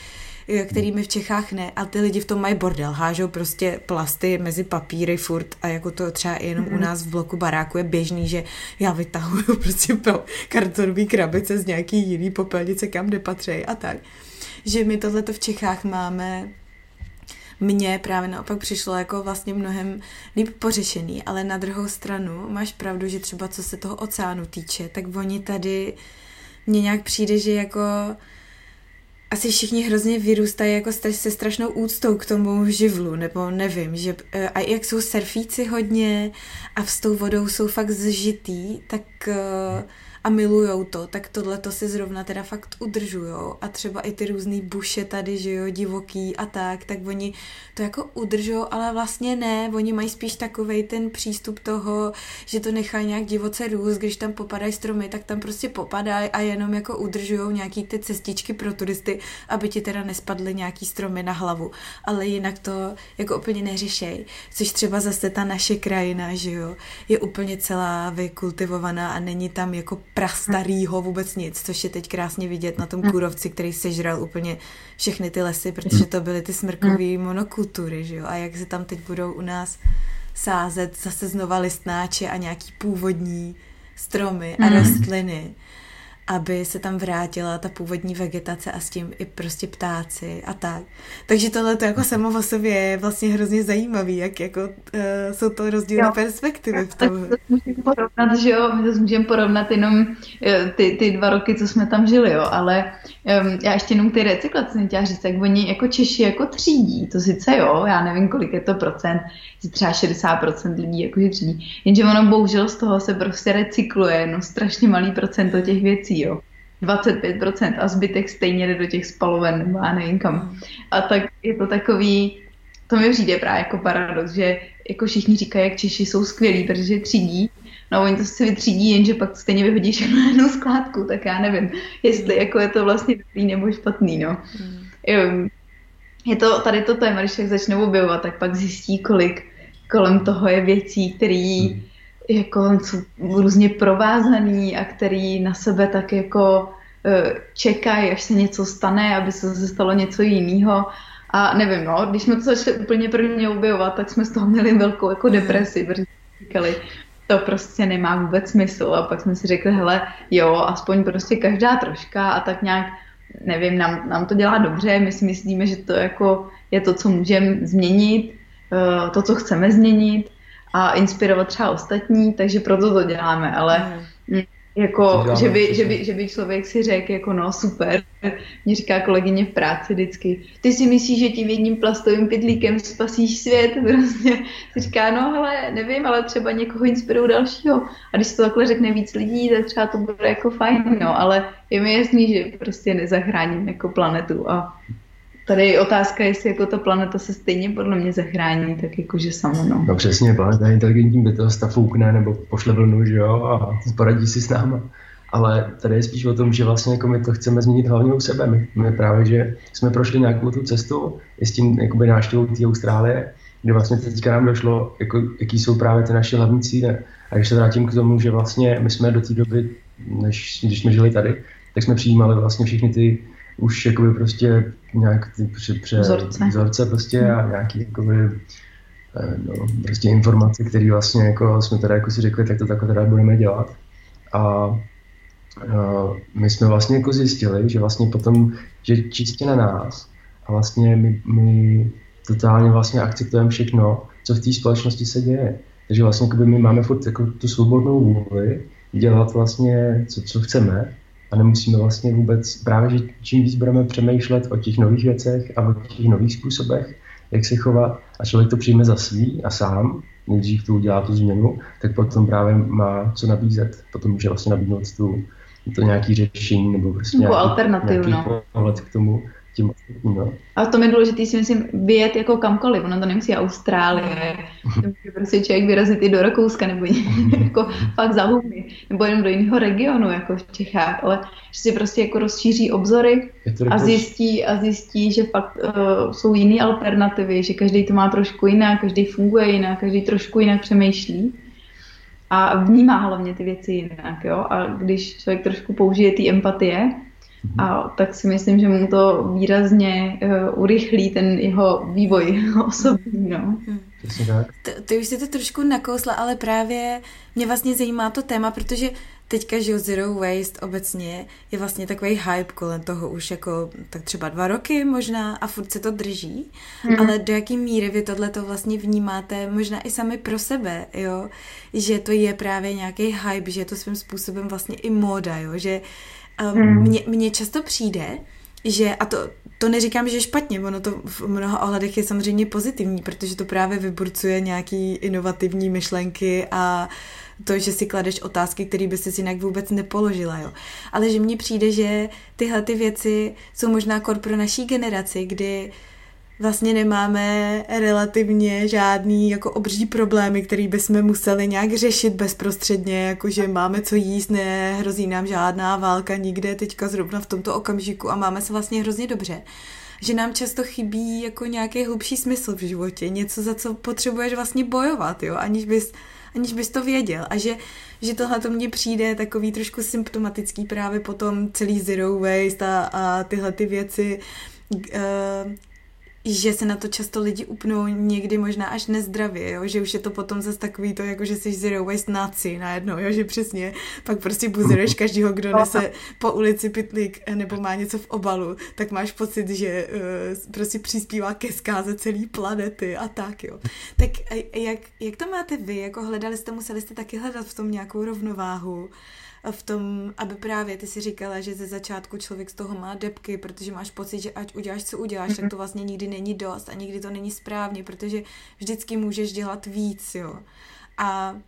kterými v Čechách ne. A ty lidi v tom mají bordel, hážou prostě plasty mezi papíry furt a jako to třeba jenom u mhm. nás v bloku baráku je běžný, že já vytahuju prostě kartonové krabice z nějaký jiný popelnice, kam nepatří a tak. Že my tohleto v Čechách máme mně právě naopak přišlo jako vlastně mnohem líp pořešený, ale na druhou stranu máš pravdu, že třeba co se toho oceánu týče, tak oni tady mně nějak přijde, že jako asi všichni hrozně vyrůstají jako se strašnou úctou k tomu živlu, nebo nevím, že eh, a jak jsou surfíci hodně a s tou vodou jsou fakt zžitý, tak uh, a milujou to, tak tohle to si zrovna teda fakt udržujou. A třeba i ty různý buše tady, že jo, divoký a tak, tak oni to jako udržují, ale vlastně ne, oni mají spíš takovej ten přístup toho, že to nechají nějak divoce růst, když tam popadají stromy, tak tam prostě popadají a jenom jako udržují nějaký ty cestičky pro turisty, aby ti teda nespadly nějaký stromy na hlavu, ale jinak to jako úplně neřešej, což třeba zase ta naše krajina, že jo, je úplně celá vykultivovaná a není tam jako prastarýho vůbec nic, což je teď krásně vidět na tom kůrovci, který sežral úplně všechny ty lesy, protože to byly ty smrkové monokultury, že jo? A jak se tam teď budou u nás sázet zase znova listnáče a nějaký původní stromy a rostliny aby se tam vrátila ta původní vegetace a s tím i prostě ptáci a tak. Takže tohle to jako samo o sobě je vlastně hrozně zajímavý, jak jako uh, jsou to rozdílné jo. perspektivy v tom. Tak to můžeme porovnat, že jo, my to můžeme porovnat jenom eh, ty, ty dva roky, co jsme tam žili, jo, ale um, já ještě jenom ty recyklace jsem chtěla říct, tak oni jako Češi jako třídí, to sice jo, já nevím, kolik je to procent, třeba 60% lidí jako třídí, jenže ono bohužel z toho se prostě recykluje, no strašně malý procento těch věcí, jo. 25% a zbytek stejně jde do těch spaloven nebo já nevím kam. A tak je to takový, to mi přijde právě jako paradox, že jako všichni říkají, jak Češi jsou skvělí, protože třídí, no oni to si vytřídí, jenže pak stejně vyhodí všechno na jednu skládku, tak já nevím, jestli jako je to vlastně dobrý nebo špatný, no. Mm. Je to, tady to téma, když tak začnou objevovat, tak pak zjistí, kolik kolem toho je věcí, které mm jako jsou různě provázaný a který na sebe tak jako e, čekají, až se něco stane, aby se zase stalo něco jiného. A nevím, no, když jsme to začali úplně prvně objevovat, tak jsme z toho měli velkou jako depresi, protože říkali, to prostě nemá vůbec smysl. A pak jsme si řekli, hele, jo, aspoň prostě každá troška a tak nějak, nevím, nám, nám to dělá dobře, my si myslíme, že to jako je to, co můžeme změnit, e, to, co chceme změnit a inspirovat třeba ostatní, takže proto to děláme, ale mm. jako, že by, že, by, že by člověk si řekl, jako no super, mě říká kolegyně v práci vždycky, ty si myslíš, že tím jedním plastovým pytlíkem spasíš svět, prostě si říká, no hele, nevím, ale třeba někoho inspirují dalšího. A když to takhle řekne víc lidí, tak třeba to bude jako fajn, no, ale je mi jasný, že prostě nezachráním jako planetu a Tady je otázka, jestli jako ta planeta se stejně podle mě zachrání, tak jakože sama, no. No přesně, planeta je inteligentní bytost, ta foukne nebo pošle vlnu, že jo, a poradí si s náma. Ale tady je spíš o tom, že vlastně jako my to chceme změnit hlavně u sebe. My, my právě, že jsme prošli nějakou tu cestu i s tím jakoby návštěvou té Austrálie, kde vlastně teďka nám došlo, jako, jaký jsou právě ty naše hlavní cíle. A když se vrátím k tomu, že vlastně my jsme do té doby než když jsme žili tady, tak jsme přijímali vlastně všechny ty už jakoby prostě nějak ty pře, pře, vzorce. vzorce prostě a nějaký jakoby, eh, no, prostě informace, které vlastně jako jsme teda jako si řekli, tak to takhle teda budeme dělat. A, a my jsme vlastně jako zjistili, že vlastně potom, že čistě na nás a vlastně my, my totálně vlastně akceptujeme všechno, co v té společnosti se děje. Takže vlastně my máme furt jako tu svobodnou vůli dělat vlastně, co, co chceme a nemusíme vlastně vůbec, právě že čím víc budeme přemýšlet o těch nových věcech a o těch nových způsobech, jak se chovat a člověk to přijme za svý a sám, nejdřív tu udělá tu změnu, tak potom právě má co nabízet. Potom může vlastně nabídnout tu, to nějaký řešení nebo prostě nějaký, alternativu, nějaký no. pohled k tomu, tím ostatním. No. A to je důležité si myslím vyjet jako kamkoliv, ono to nemusí Austrálie, může prostě člověk vyrazit i do Rakouska nebo jako fakt za humy, nebo jenom do jiného regionu, jako v Čechách, ale že si prostě jako rozšíří obzory a zjistí, a zjistí, že fakt uh, jsou jiné alternativy, že každý to má trošku jinak, každý funguje jinak, každý trošku jinak přemýšlí. A vnímá hlavně ty věci jinak, jo? A když člověk trošku použije ty empatie, a tak si myslím, že mu to výrazně uh, urychlí ten jeho vývoj osobní. No. Ty, ty už si to trošku nakousla, ale právě mě vlastně zajímá to téma, protože teďka, že Zero Waste obecně je vlastně takový hype kolem toho už jako tak třeba dva roky možná a furt se to drží, hmm. ale do jaký míry vy tohle to vlastně vnímáte možná i sami pro sebe, jo, že to je právě nějaký hype, že je to svým způsobem vlastně i móda, jo, že Hmm. Mně, mně často přijde, že, a to, to neříkám, že špatně, ono to v mnoha ohledech je samozřejmě pozitivní, protože to právě vyburcuje nějaký inovativní myšlenky a to, že si kladeš otázky, které by si jinak vůbec nepoložila, jo. Ale že mně přijde, že tyhle ty věci jsou možná kor pro naší generaci, kdy uh, vlastně nemáme relativně žádný jako obří problémy, který bychom museli nějak řešit bezprostředně, jakože máme co jíst, ne, hrozí nám žádná válka nikde teďka zrovna v tomto okamžiku a máme se vlastně hrozně dobře že nám často chybí jako nějaký hlubší smysl v životě, něco, za co potřebuješ vlastně bojovat, jo, aniž bys, aniž bys to věděl. A že, že tohle to mně přijde takový trošku symptomatický právě potom celý zero waste a, a tyhle ty věci, uh, že se na to často lidi upnou někdy možná až nezdravě, jo? že už je to potom zase takový to, jako že jsi zero waste naci najednou, jo? že přesně pak prostě buzeruješ každýho, kdo nese po ulici pitlík nebo má něco v obalu, tak máš pocit, že uh, prostě přispívá ke zkáze celé planety a tak, jo. Tak jak, jak to máte vy, jako hledali jste, museli jste taky hledat v tom nějakou rovnováhu, v tom, aby právě ty si říkala, že ze začátku člověk z toho má depky, protože máš pocit, že ať uděláš, co uděláš, tak to vlastně nikdy není dost a nikdy to není správně, protože vždycky můžeš dělat víc, jo. A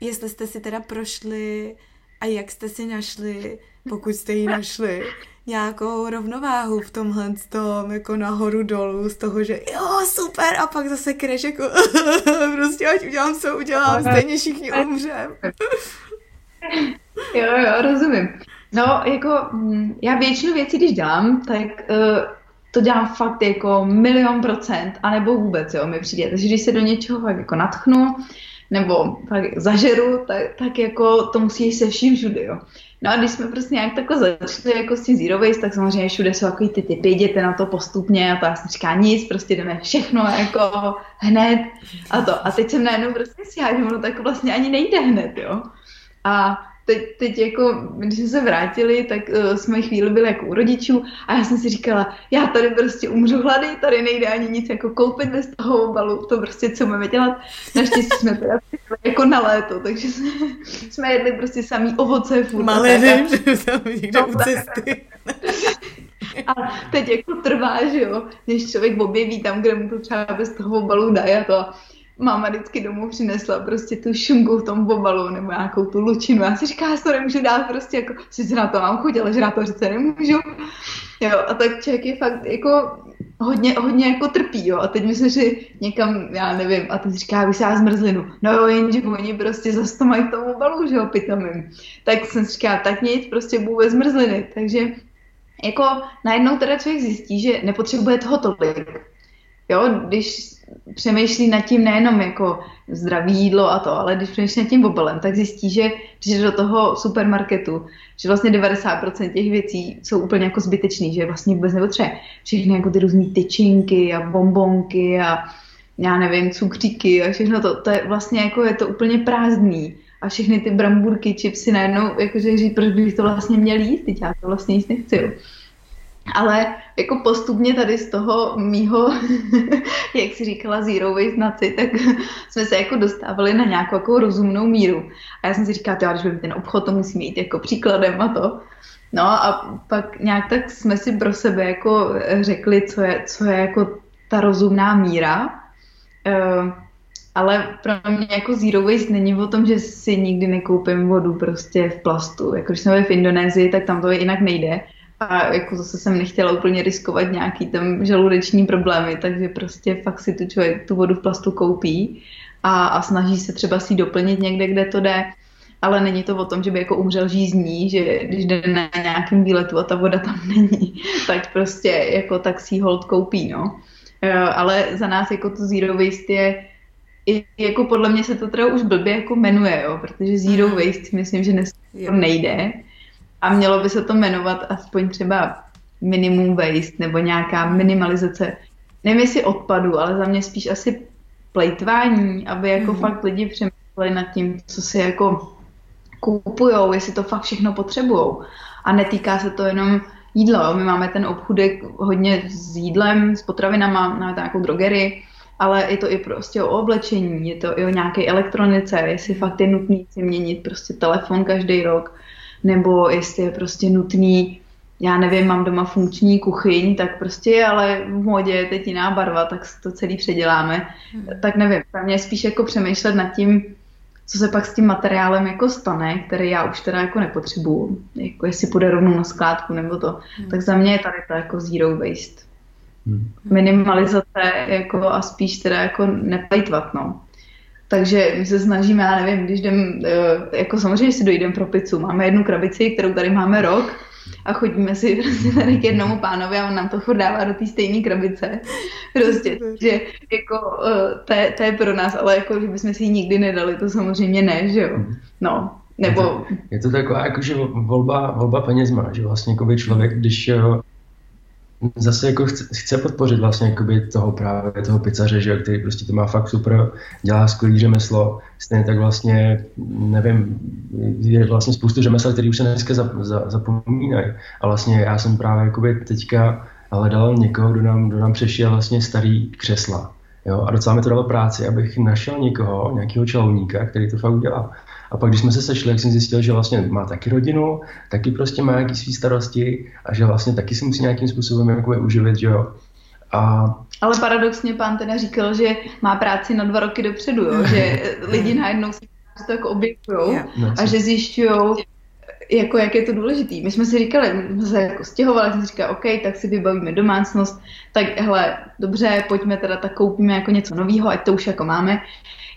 jestli jste si teda prošli a jak jste si našli, pokud jste ji našli, nějakou rovnováhu v tomhle tom, jako nahoru dolů, z toho, že jo, super, a pak zase kreš, jako prostě ať udělám, co udělám, stejně všichni umřem. jo, jo, rozumím. No, jako mm, já většinu věcí, když dělám, tak uh, to dělám fakt jako milion procent, anebo vůbec, jo, mi přijde. Takže když se do něčeho fakt jako natchnu, nebo fakt zažeru, tak, tak jako to musí se vším všude, jo. No a když jsme prostě nějak takhle začali jako s tím Zero Waste, tak samozřejmě všude jsou takový ty typy, jděte na to postupně a to já jsem říká nic, prostě jdeme všechno jako hned a to. A teď jsem najednou prostě si že ono tak vlastně ani nejde hned, jo. A teď, teď jako, když jsme se vrátili, tak uh, jsme chvíli byli jako u rodičů a já jsem si říkala, já tady prostě umřu hlady, tady nejde ani nic jako koupit bez toho obalu, to prostě co máme dělat. Naštěstí jsme teda jako na léto, takže jsme, jsme jedli prostě samý ovoce furt. Maliny, někde u cesty. A teď jako trvá, že jo, než člověk objeví tam, kde mu to třeba bez toho obalu dají a to máma vždycky domů přinesla prostě tu šunku v tom obalu nebo nějakou tu lučinu. Já si říkám, já to nemůžu dát prostě jako, sice na to mám chuť, ale že na to přece nemůžu. Jo, a tak člověk je fakt jako hodně, hodně jako trpí, jo. A teď myslím, že někam, já nevím, a teď říká, já zmrzlinu. No jo, jenže oni prostě zase to mají v tom obalu, že jo, pitomým. Tak jsem si říkala, tak nic, prostě budu bez zmrzliny. Takže jako najednou teda člověk zjistí, že nepotřebuje toho tolik. Jo, když přemýšlí nad tím nejenom jako zdravý jídlo a to, ale když přemýšlí nad tím obalem, tak zjistí, že když do toho supermarketu, že vlastně 90% těch věcí jsou úplně jako zbytečný, že vlastně vůbec nepotřebuje všechny jako ty různé tyčinky a bombonky a já nevím, cukříky a všechno to, to je vlastně jako je to úplně prázdný a všechny ty bramburky, čipsy najednou, jakože říct, proč bych to vlastně měl jíst, teď já to vlastně nic nechci. Ale jako postupně tady z toho mýho, jak si říkala, zero waste naci, tak jsme se jako dostávali na nějakou jako rozumnou míru. A já jsem si říkala, že když budeme ten obchod, to musíme jít jako příkladem a to. No a pak nějak tak jsme si pro sebe jako řekli, co je, co je jako ta rozumná míra. Uh, ale pro mě jako zero waste není o tom, že si nikdy nekoupím vodu prostě v plastu. Jako když jsme v Indonésii, tak tam to jinak nejde. A jako zase jsem nechtěla úplně riskovat nějaký tam žaludeční problémy, takže prostě fakt si tu člověk tu vodu v plastu koupí a, a snaží se třeba si doplnit někde, kde to jde, ale není to o tom, že by jako umřel žízní, že když jde na nějakém výletu a ta voda tam není, tak prostě jako tak si hold koupí, no. E, ale za nás jako to zero waste je i, jako podle mě se to teda už blbě jako jmenuje, jo, protože zero waste myslím, že nejde, a mělo by se to jmenovat aspoň třeba minimum waste nebo nějaká minimalizace, nevím jestli odpadu, ale za mě spíš asi plejtvání, aby jako mm. fakt lidi přemýšleli nad tím, co si jako kupujou, jestli to fakt všechno potřebujou. A netýká se to jenom jídla. My máme ten obchudek hodně s jídlem, s potravinama, máme tam jako drogery, ale je to i prostě o oblečení, je to i o nějaké elektronice, jestli fakt je nutný si měnit prostě telefon každý rok, nebo jestli je prostě nutný, já nevím, mám doma funkční kuchyň, tak prostě ale v modě je teď jiná barva, tak to celý předěláme. Hmm. Tak nevím, tam mě spíš jako přemýšlet nad tím, co se pak s tím materiálem jako stane, který já už teda jako nepotřebuju, jako jestli půjde rovnou na skládku nebo to, hmm. tak za mě je tady to jako zero waste. Hmm. Minimalizace jako a spíš teda jako neplejtvat, no. Takže my se snažíme, já nevím, když jdem, eh, jako samozřejmě si dojdeme pro pizzu, máme jednu krabici, kterou tady máme rok a chodíme si prostě tady k jednomu pánovi a on nám to furt dává do té stejné krabice. Prostě, že jako eh, to je, to je pro nás, ale jako, že bychom si ji nikdy nedali, to samozřejmě ne, že jo. No, nebo... Je to, je to taková jakože volba, volba peněz má, že vlastně jako člověk, když zase jako chce, chce podpořit vlastně toho právě toho pizzaře, že který prostě to má fakt super, dělá skvělý řemeslo, stejně tak vlastně, nevím, je vlastně spoustu řemesel, který už se dneska za, za, zapomínají a vlastně já jsem právě jakoby teďka hledal někoho, kdo nám, kdo nám přešel vlastně starý křesla, jo, a docela mi to dalo práci, abych našel někoho, nějakého čalouníka, který to fakt udělá. A pak, když jsme se sešli, jak jsem zjistil, že vlastně má taky rodinu, taky prostě má nějaký svý starosti a že vlastně taky si musí nějakým způsobem jako je uživit, že jo. A... Ale paradoxně pán teda říkal, že má práci na dva roky dopředu, jo? že lidi najednou si to jako objevují no, a že zjišťují, jako jak je to důležitý. My jsme si říkali, my jsme se jako stěhovali, jsme si říkali, OK, tak si vybavíme domácnost, tak hele, dobře, pojďme teda, tak koupíme jako něco nového, ať to už jako máme.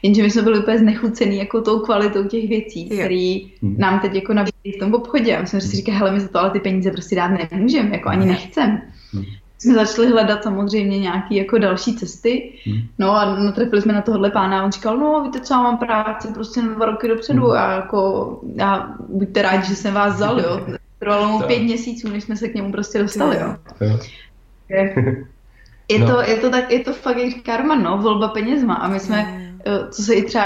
Jenže my jsme byli úplně znechucený jako tou kvalitou těch věcí, které hmm. nám teď jako nabízí v tom obchodě. A my jsme si říkali, hele, my za to ale ty peníze prostě dát nemůžeme, jako ani nechcem. Hmm. Jsme začali hledat samozřejmě nějaké jako další cesty. No a natrefili jsme na tohle pána a on říkal, no víte co, já mám práci prostě na dva roky dopředu a jako já buďte rádi, že jsem vás vzal, jo. Trvalo mu pět měsíců, než jsme se k němu prostě dostali, jo. Je, no. to, je, to tak, je to fakt, jak říká Roman, no, volba penězma. A my jsme, co se i třeba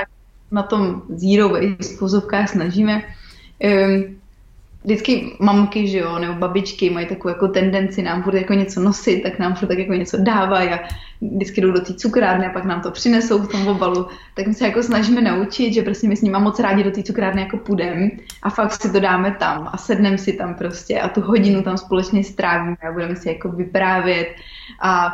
na tom zero waste snažíme, vždycky mamky, že jo, nebo babičky mají takovou jako tendenci nám furt jako něco nosit, tak nám furt tak jako něco dávají a vždycky jdou do té cukrárny a pak nám to přinesou v tom obalu. Tak my se jako snažíme naučit, že prostě my s nimi moc rádi do té cukrárny jako půjdeme a fakt si to dáme tam a sedneme si tam prostě a tu hodinu tam společně strávíme a budeme si jako vyprávět a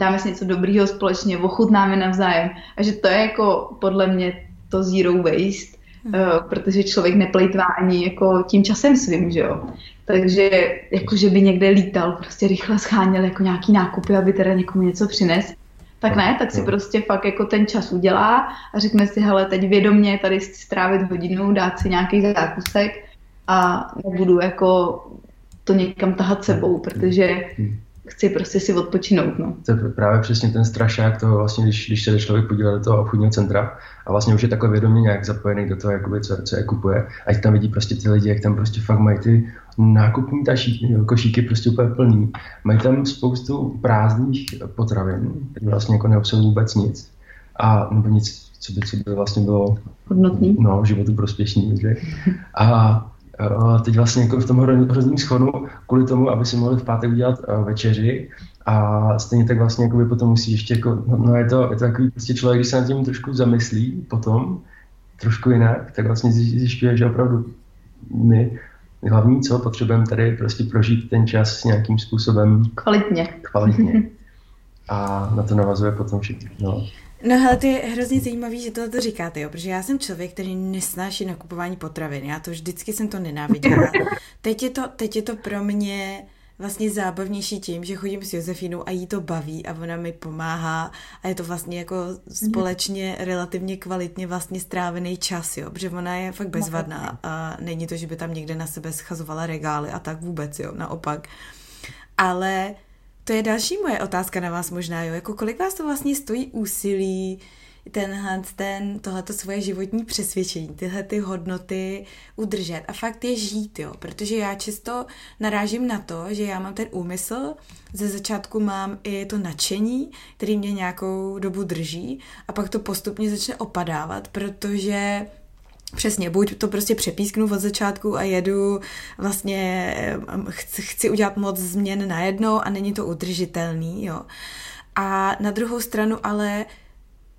dáme si něco dobrýho společně, ochutnáme navzájem. A že to je jako podle mě to zero waste, mm. uh, protože člověk neplejtvá ani jako tím časem svým, že jo. Takže jako, že by někde lítal, prostě rychle scháněl jako nějaký nákupy, aby teda někomu něco přines. Tak ne, tak si prostě fakt jako ten čas udělá a řekne si, hele, teď vědomě tady strávit hodinu, dát si nějaký zákusek a nebudu jako to někam tahat sebou, protože chci prostě si odpočinout. No. To je právě přesně ten strašák toho, vlastně, když, když se člověk podívá do toho obchodního centra a vlastně už je takhle vědomě nějak zapojený do toho, jakoby, co, co je kupuje, ať tam vidí prostě ty lidi, jak tam prostě fakt mají ty nákupní tašíky, košíky prostě úplně plný. Mají tam spoustu prázdných potravin, které vlastně jako neobsahují vůbec nic. A nebo nic, co by, co by vlastně bylo hodnotný. No, životu prospěšný. Že? A teď vlastně jako v tom hrozném schonu kvůli tomu, aby si mohli v pátek udělat uh, večeři a stejně tak vlastně jako potom musí ještě jako, no, no je, to, je to takový prostě člověk, když se nad tím trošku zamyslí potom, trošku jinak, tak vlastně zjišťuje, že opravdu my hlavní, co potřebujeme tady prostě prožít ten čas s nějakým způsobem kvalitně. kvalitně. A na to navazuje potom všechno. No. No hele, to je hrozně zajímavý, že tohle to říkáte, jo, protože já jsem člověk, který nesnáší nakupování potravin. Já to vždycky jsem to nenáviděla. Teď je to, teď je to pro mě vlastně zábavnější tím, že chodím s Josefínou a jí to baví a ona mi pomáhá a je to vlastně jako společně relativně kvalitně vlastně strávený čas, jo, protože ona je fakt bezvadná a není to, že by tam někde na sebe schazovala regály a tak vůbec, jo, naopak. Ale to je další moje otázka na vás možná, jo, jako kolik vás to vlastně stojí úsilí, tenhle, ten, tohleto svoje životní přesvědčení, tyhle ty hodnoty udržet a fakt je žít, jo, protože já často narážím na to, že já mám ten úmysl, ze začátku mám i to nadšení, který mě nějakou dobu drží a pak to postupně začne opadávat, protože Přesně, buď to prostě přepísknu od začátku a jedu vlastně, chci, chci udělat moc změn najednou a není to udržitelný, jo. A na druhou stranu ale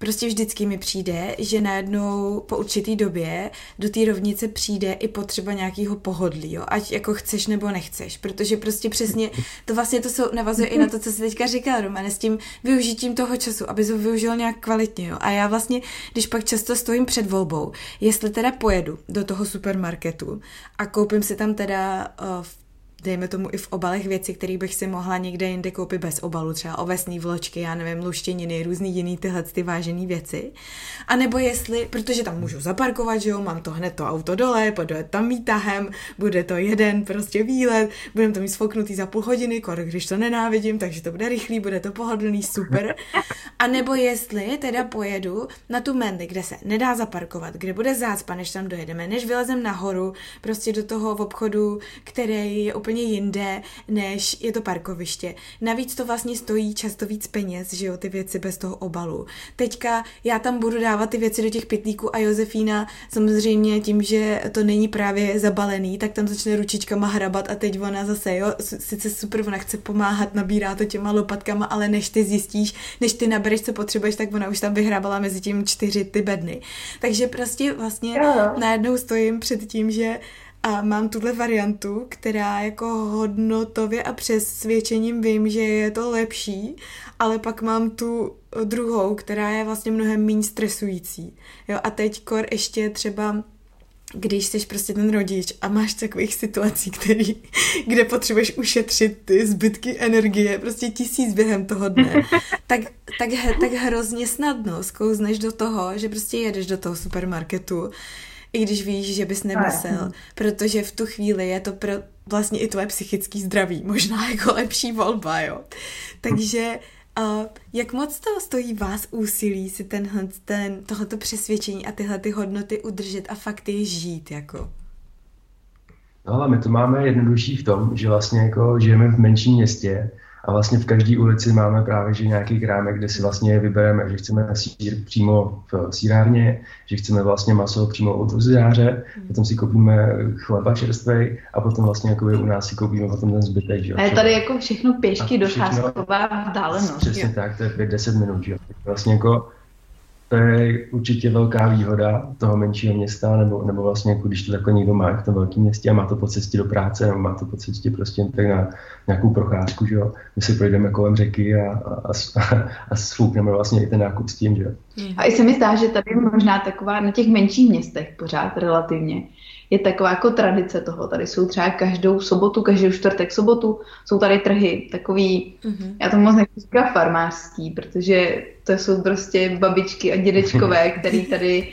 Prostě vždycky mi přijde, že najednou po určitý době do té rovnice přijde i potřeba nějakého pohodlí, jo? ať jako chceš nebo nechceš, protože prostě přesně to vlastně to jsou, navazuje i na to, co jsi teďka říkal, Romane, s tím využitím toho času, aby to využil nějak kvalitně. Jo? A já vlastně, když pak často stojím před volbou, jestli teda pojedu do toho supermarketu a koupím si tam teda uh, dejme tomu i v obalech věci, které bych si mohla někde jinde koupit bez obalu, třeba ovesní vločky, já nevím, luštěniny, různý jiný tyhle ty vážené věci. A nebo jestli, protože tam můžu zaparkovat, že jo, mám to hned to auto dole, podojet tam výtahem, bude to jeden prostě výlet, budeme to mít sfoknutý za půl hodiny, kor, když to nenávidím, takže to bude rychlý, bude to pohodlný, super. A nebo jestli teda pojedu na tu Mendy, kde se nedá zaparkovat, kde bude zácpa, než tam dojedeme, než vylezem nahoru, prostě do toho obchodu, který je úplně úplně jinde, než je to parkoviště. Navíc to vlastně stojí často víc peněz, že jo, ty věci bez toho obalu. Teďka já tam budu dávat ty věci do těch pytlíků a Josefína samozřejmě tím, že to není právě zabalený, tak tam začne ručičkama hrabat a teď ona zase, jo, sice super, ona chce pomáhat, nabírá to těma lopatkama, ale než ty zjistíš, než ty nabereš, co potřebuješ, tak ona už tam vyhrábala mezi tím čtyři ty bedny. Takže prostě vlastně najednou stojím před tím, že a mám tuhle variantu, která jako hodnotově a přesvědčením vím, že je to lepší, ale pak mám tu druhou, která je vlastně mnohem méně stresující. Jo, a teď kor ještě třeba když jsi prostě ten rodič a máš takových situací, který, kde potřebuješ ušetřit ty zbytky energie, prostě tisíc během toho dne, tak, tak, tak hrozně snadno skouzneš do toho, že prostě jedeš do toho supermarketu, i když víš, že bys nemusel, protože v tu chvíli je to pro vlastně i tvoje psychické zdraví možná jako lepší volba, jo. Takže uh, jak moc to stojí vás úsilí si tenhle, ten, tohleto přesvědčení a tyhle ty hodnoty udržet a fakt je žít, jako? No ale my to máme jednodušší v tom, že vlastně jako žijeme v menším městě, a vlastně v každé ulici máme právě že nějaký krámek, kde si vlastně vybereme, že chceme sír přímo v sírárně, že chceme vlastně maso přímo od uzidáře, mm. potom si koupíme chleba čerstvý a potom vlastně jako u nás si koupíme potom ten zbytek. Že? A je tady jako všechno pěšky docházková vzdálenost. Přesně jo. tak, to je 5-10 minut. Že? Vlastně jako to je určitě velká výhoda toho menšího města, nebo, nebo vlastně jako když to takhle někdo má v tom velkém městě a má to po cestě do práce, nebo má to po cestě prostě tak na nějakou procházku, že jo. My si projdeme kolem řeky a, a, a, a svoukneme vlastně i ten nákup s tím, že jo. A i se mi zdá, že tady možná taková na těch menších městech pořád relativně je taková jako tradice toho. Tady jsou třeba každou sobotu, každý čtvrtek sobotu, jsou tady trhy, takový, mm-hmm. já to moc nechci říkat farmářský, protože to jsou prostě babičky a dědečkové, který tady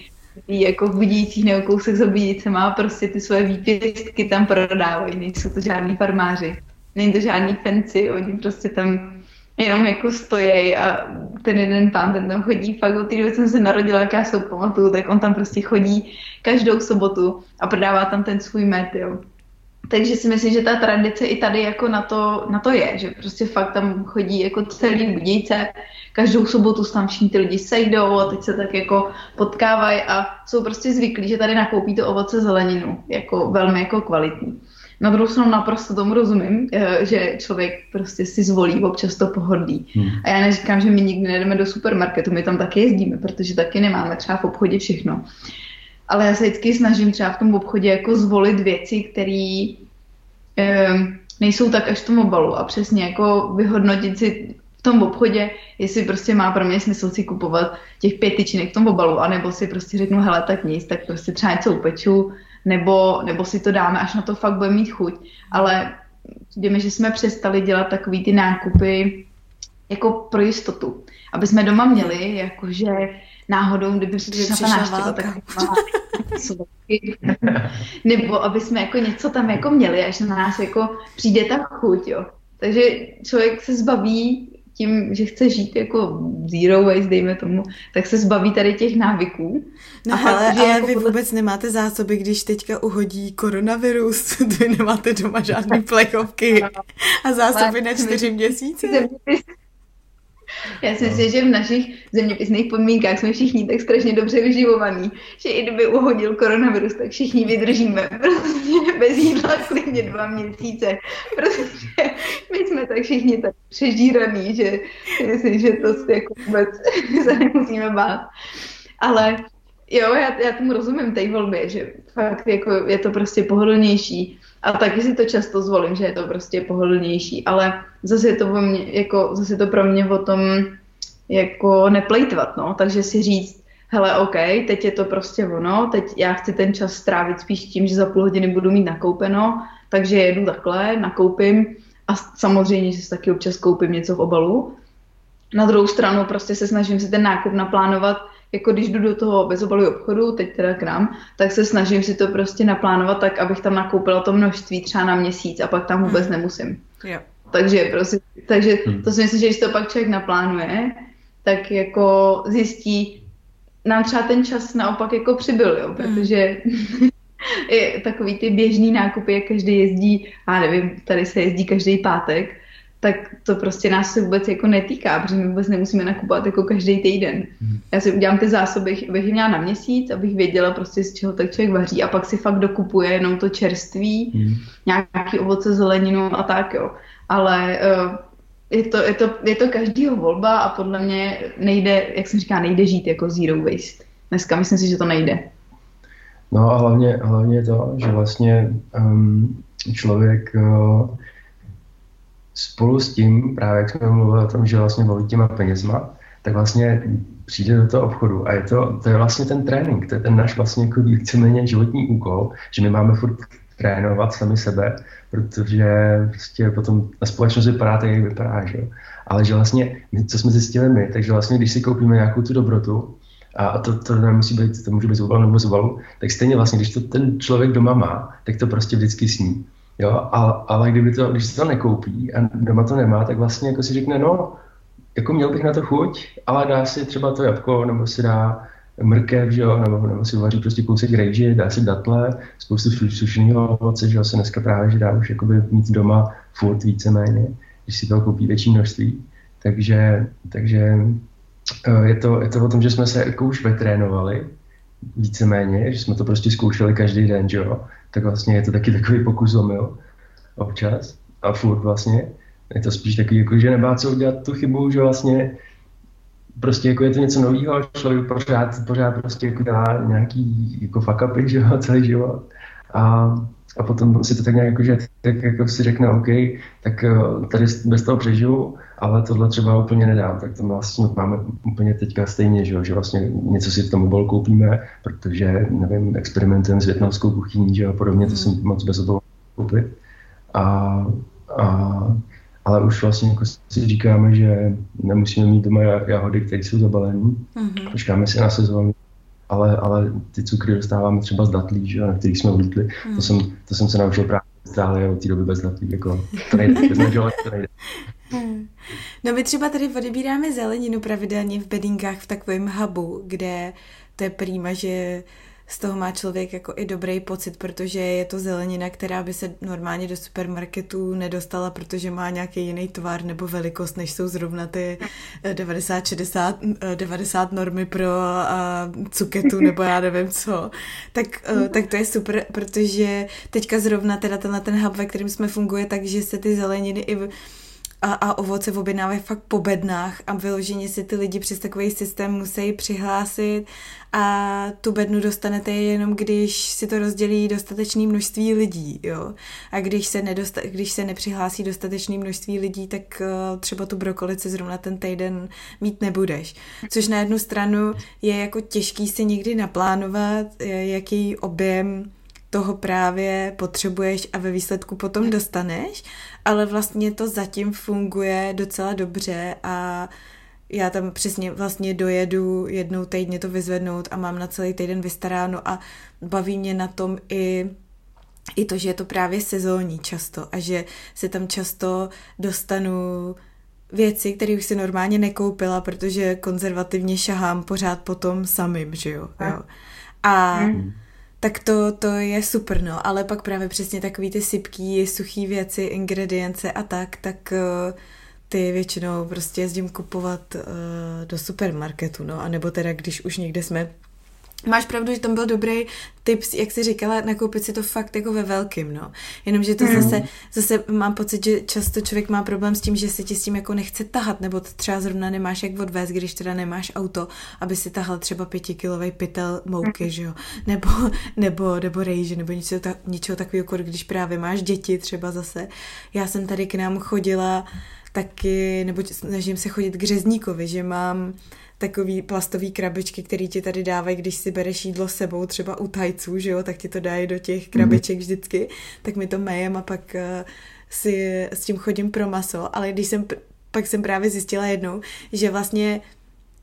jako v budících nebo kousek za má prostě ty svoje výpěstky tam prodávají, nejsou to žádní farmáři. není to žádný fancy, oni prostě tam jenom jako stojí a ten jeden pán, ten tam chodí fakt od té doby, jsem se narodila, jak já se pamatuju, tak on tam prostě chodí každou sobotu a prodává tam ten svůj met, jo. Takže si myslím, že ta tradice i tady jako na to, na to je, že prostě fakt tam chodí jako celý budějce, každou sobotu tam všichni ty lidi sejdou a teď se tak jako potkávají a jsou prostě zvyklí, že tady nakoupí to ovoce zeleninu, jako velmi jako kvalitní. Na druhou stranu naprosto tomu rozumím, eh, že člověk prostě si zvolí občas to pohodlí. Hmm. A já neříkám, že my nikdy nejdeme do supermarketu, my tam taky jezdíme, protože taky nemáme třeba v obchodě všechno. Ale já se vždycky snažím třeba v tom obchodě jako zvolit věci, které eh, nejsou tak až v tom obalu a přesně jako vyhodnotit si v tom obchodě, jestli prostě má pro mě smysl si kupovat těch pět tyčinek v tom obalu, anebo si prostě řeknu, hele, tak nic, tak prostě třeba něco upeču, nebo, nebo si to dáme, až na to fakt bude mít chuť. Ale víme, že jsme přestali dělat takový ty nákupy jako pro jistotu. Aby jsme doma měli, jakože náhodou, kdyby přišla ta návštěva, tak nebo aby jsme jako něco tam jako měli, až na nás jako přijde ta chuť, jo. Takže člověk se zbaví tím, že chce žít jako zero waste, dejme tomu, tak se zbaví tady těch návyků. No a hele, ale jako vy podle... vůbec nemáte zásoby, když teďka uhodí koronavirus, vy nemáte doma žádné plechovky a zásoby na čtyři měsíce. Já si no. myslím, že v našich zeměpisných podmínkách jsme všichni tak strašně dobře vyživovaní, že i kdyby uhodil koronavirus, tak všichni vydržíme prostě bez jídla klidně dva měsíce. Prostě my jsme tak všichni tak přežíraný, že myslím, že to jako vůbec se nemusíme bát. Ale jo, já, já tomu rozumím té volbě, že fakt jako je to prostě pohodlnější. A taky si to často zvolím, že je to prostě pohodlnější, ale zase je to, mě, jako, zase to pro mě o tom jako neplejtvat, no, takže si říct, hele, OK, teď je to prostě ono, teď já chci ten čas strávit spíš tím, že za půl hodiny budu mít nakoupeno, takže jedu takhle, nakoupím a samozřejmě, že si taky občas koupím něco v obalu. Na druhou stranu prostě se snažím si ten nákup naplánovat jako když jdu do toho bezobalového obchodu, teď teda k nám, tak se snažím si to prostě naplánovat tak, abych tam nakoupila to množství třeba na měsíc a pak tam vůbec hmm. nemusím. Jo. Takže, prostě, takže hmm. to si myslím, že když to pak člověk naplánuje, tak jako zjistí, nám třeba ten čas naopak jako přibyl, jo, hmm. protože hmm. takový ty běžný nákupy, jak každý jezdí, a nevím, tady se jezdí každý pátek, tak to prostě nás se vůbec jako netýká, protože my vůbec nemusíme nakupovat jako každý týden. Hmm. Já si udělám ty zásoby, abych je měla na měsíc, abych věděla prostě z čeho tak člověk vaří a pak si fakt dokupuje jenom to čerství, hmm. nějaký ovoce, zeleninu a tak jo. Ale uh, je to, je, to, je to každýho volba a podle mě nejde, jak jsem říká, nejde žít jako zero waste. Dneska myslím si, že to nejde. No a hlavně, hlavně to, že vlastně um, člověk uh, spolu s tím, právě jak jsme mluvili o tom, že vlastně volí těma penězma, tak vlastně přijde do toho obchodu a je to, to je vlastně ten trénink, to je ten náš vlastně jako víceméně životní úkol, že my máme furt trénovat sami sebe, protože prostě potom na společnost vypadá tak, jak vypadá, že? ale že vlastně, co jsme zjistili my, takže vlastně když si koupíme nějakou tu dobrotu, a to, to nemusí být, to může být z nebo z tak stejně vlastně, když to ten člověk doma má, tak to prostě vždycky sní. Jo, ale, ale kdyby to, když se to nekoupí a doma to nemá, tak vlastně jako si řekne, no, jako měl bych na to chuť, ale dá si třeba to jabko, nebo si dá mrkev, že jo, nebo, nebo si uvaří prostě kousek rejži, dá si datle, spoustu sušeného ovoce, že jo, se dneska právě, že dá už jakoby mít doma furt víceméně, když si toho koupí větší množství. Takže, takže eh, je to, je to o tom, že jsme se jako už vetrénovali, víceméně, že jsme to prostě zkoušeli každý den, že jo, tak vlastně je to taky takový pokus omyl občas a furt vlastně. Je to spíš takový, jako, že nebá co udělat tu chybu, že vlastně prostě jako je to něco nového, člověk pořád, pořád prostě jako dá nějaký jako fuck upy, že jo, celý život. A, a potom si to tak nějak jako, že tak jako si řekne, OK, tak eh, tady bez toho přežiju, ale tohle třeba úplně nedám, tak to vlastně máme úplně teďka stejně, že, že vlastně něco si v tom bol koupíme, protože, nevím, experimentem s větnamskou kuchyní, že a podobně, to jsem moc bez toho koupit. A, a, ale už vlastně jako si říkáme, že nemusíme mít doma jahody, které jsou zabalené, mm-hmm. počkáme si na sezónu, ale, ale ty cukry dostáváme třeba z datlí, že, na kterých jsme vlítli. Mm. To, jsem, to jsem se naučil právě Austrálie od té doby bez napí, jako to nejde, bez to nejde. No my třeba tady odebíráme zeleninu pravidelně v bedinkách v takovém hubu, kde to je prýma, že z toho má člověk jako i dobrý pocit, protože je to zelenina, která by se normálně do supermarketu nedostala, protože má nějaký jiný tvar nebo velikost, než jsou zrovna ty 90, 60, 90 normy pro uh, cuketu nebo já nevím co. Tak, uh, tak to je super, protože teďka zrovna teda tenhle ten hub, ve kterém jsme funguje, takže se ty zeleniny i v, a, a ovoce objednávají fakt po bednách a vyloženě si ty lidi přes takový systém musí přihlásit a tu bednu dostanete jenom, když si to rozdělí dostatečné množství lidí, jo. A když se, nedosta- když se nepřihlásí dostatečné množství lidí, tak uh, třeba tu brokolici zrovna ten týden mít nebudeš. Což na jednu stranu je jako těžký si někdy naplánovat, jaký objem toho právě potřebuješ a ve výsledku potom dostaneš, ale vlastně to zatím funguje docela dobře a já tam přesně vlastně dojedu jednou týdně to vyzvednout a mám na celý týden vystaráno a baví mě na tom i i to, že je to právě sezónní často a že se tam často dostanu věci, které už si normálně nekoupila, protože konzervativně šahám pořád po tom samým, že jo. jo. A mm tak to, to je super, no, ale pak právě přesně takový ty sypký, suchý věci, ingredience a tak, tak uh, ty většinou prostě jezdím kupovat uh, do supermarketu, no, anebo teda když už někde jsme Máš pravdu, že tam byl dobrý tips, jak jsi říkala, nakoupit si to fakt jako ve velkým, no. Jenomže to mm. zase, zase mám pocit, že často člověk má problém s tím, že se ti s tím jako nechce tahat, nebo třeba zrovna nemáš jak odvést, když teda nemáš auto, aby si tahal třeba pětikilový pytel mouky, mm. že jo, nebo, nebo, nebo rejže, nebo něco, ta, něčeho takového, jako když právě máš děti třeba zase. Já jsem tady k nám chodila taky, nebo snažím se chodit k řezníkovi, že mám takový plastový krabičky, který ti tady dávají, když si bereš jídlo sebou, třeba u tajců, že jo, tak ti to dají do těch mhm. krabiček vždycky, tak mi to mejem a pak uh, si s tím chodím pro maso, ale když jsem, pak jsem právě zjistila jednou, že vlastně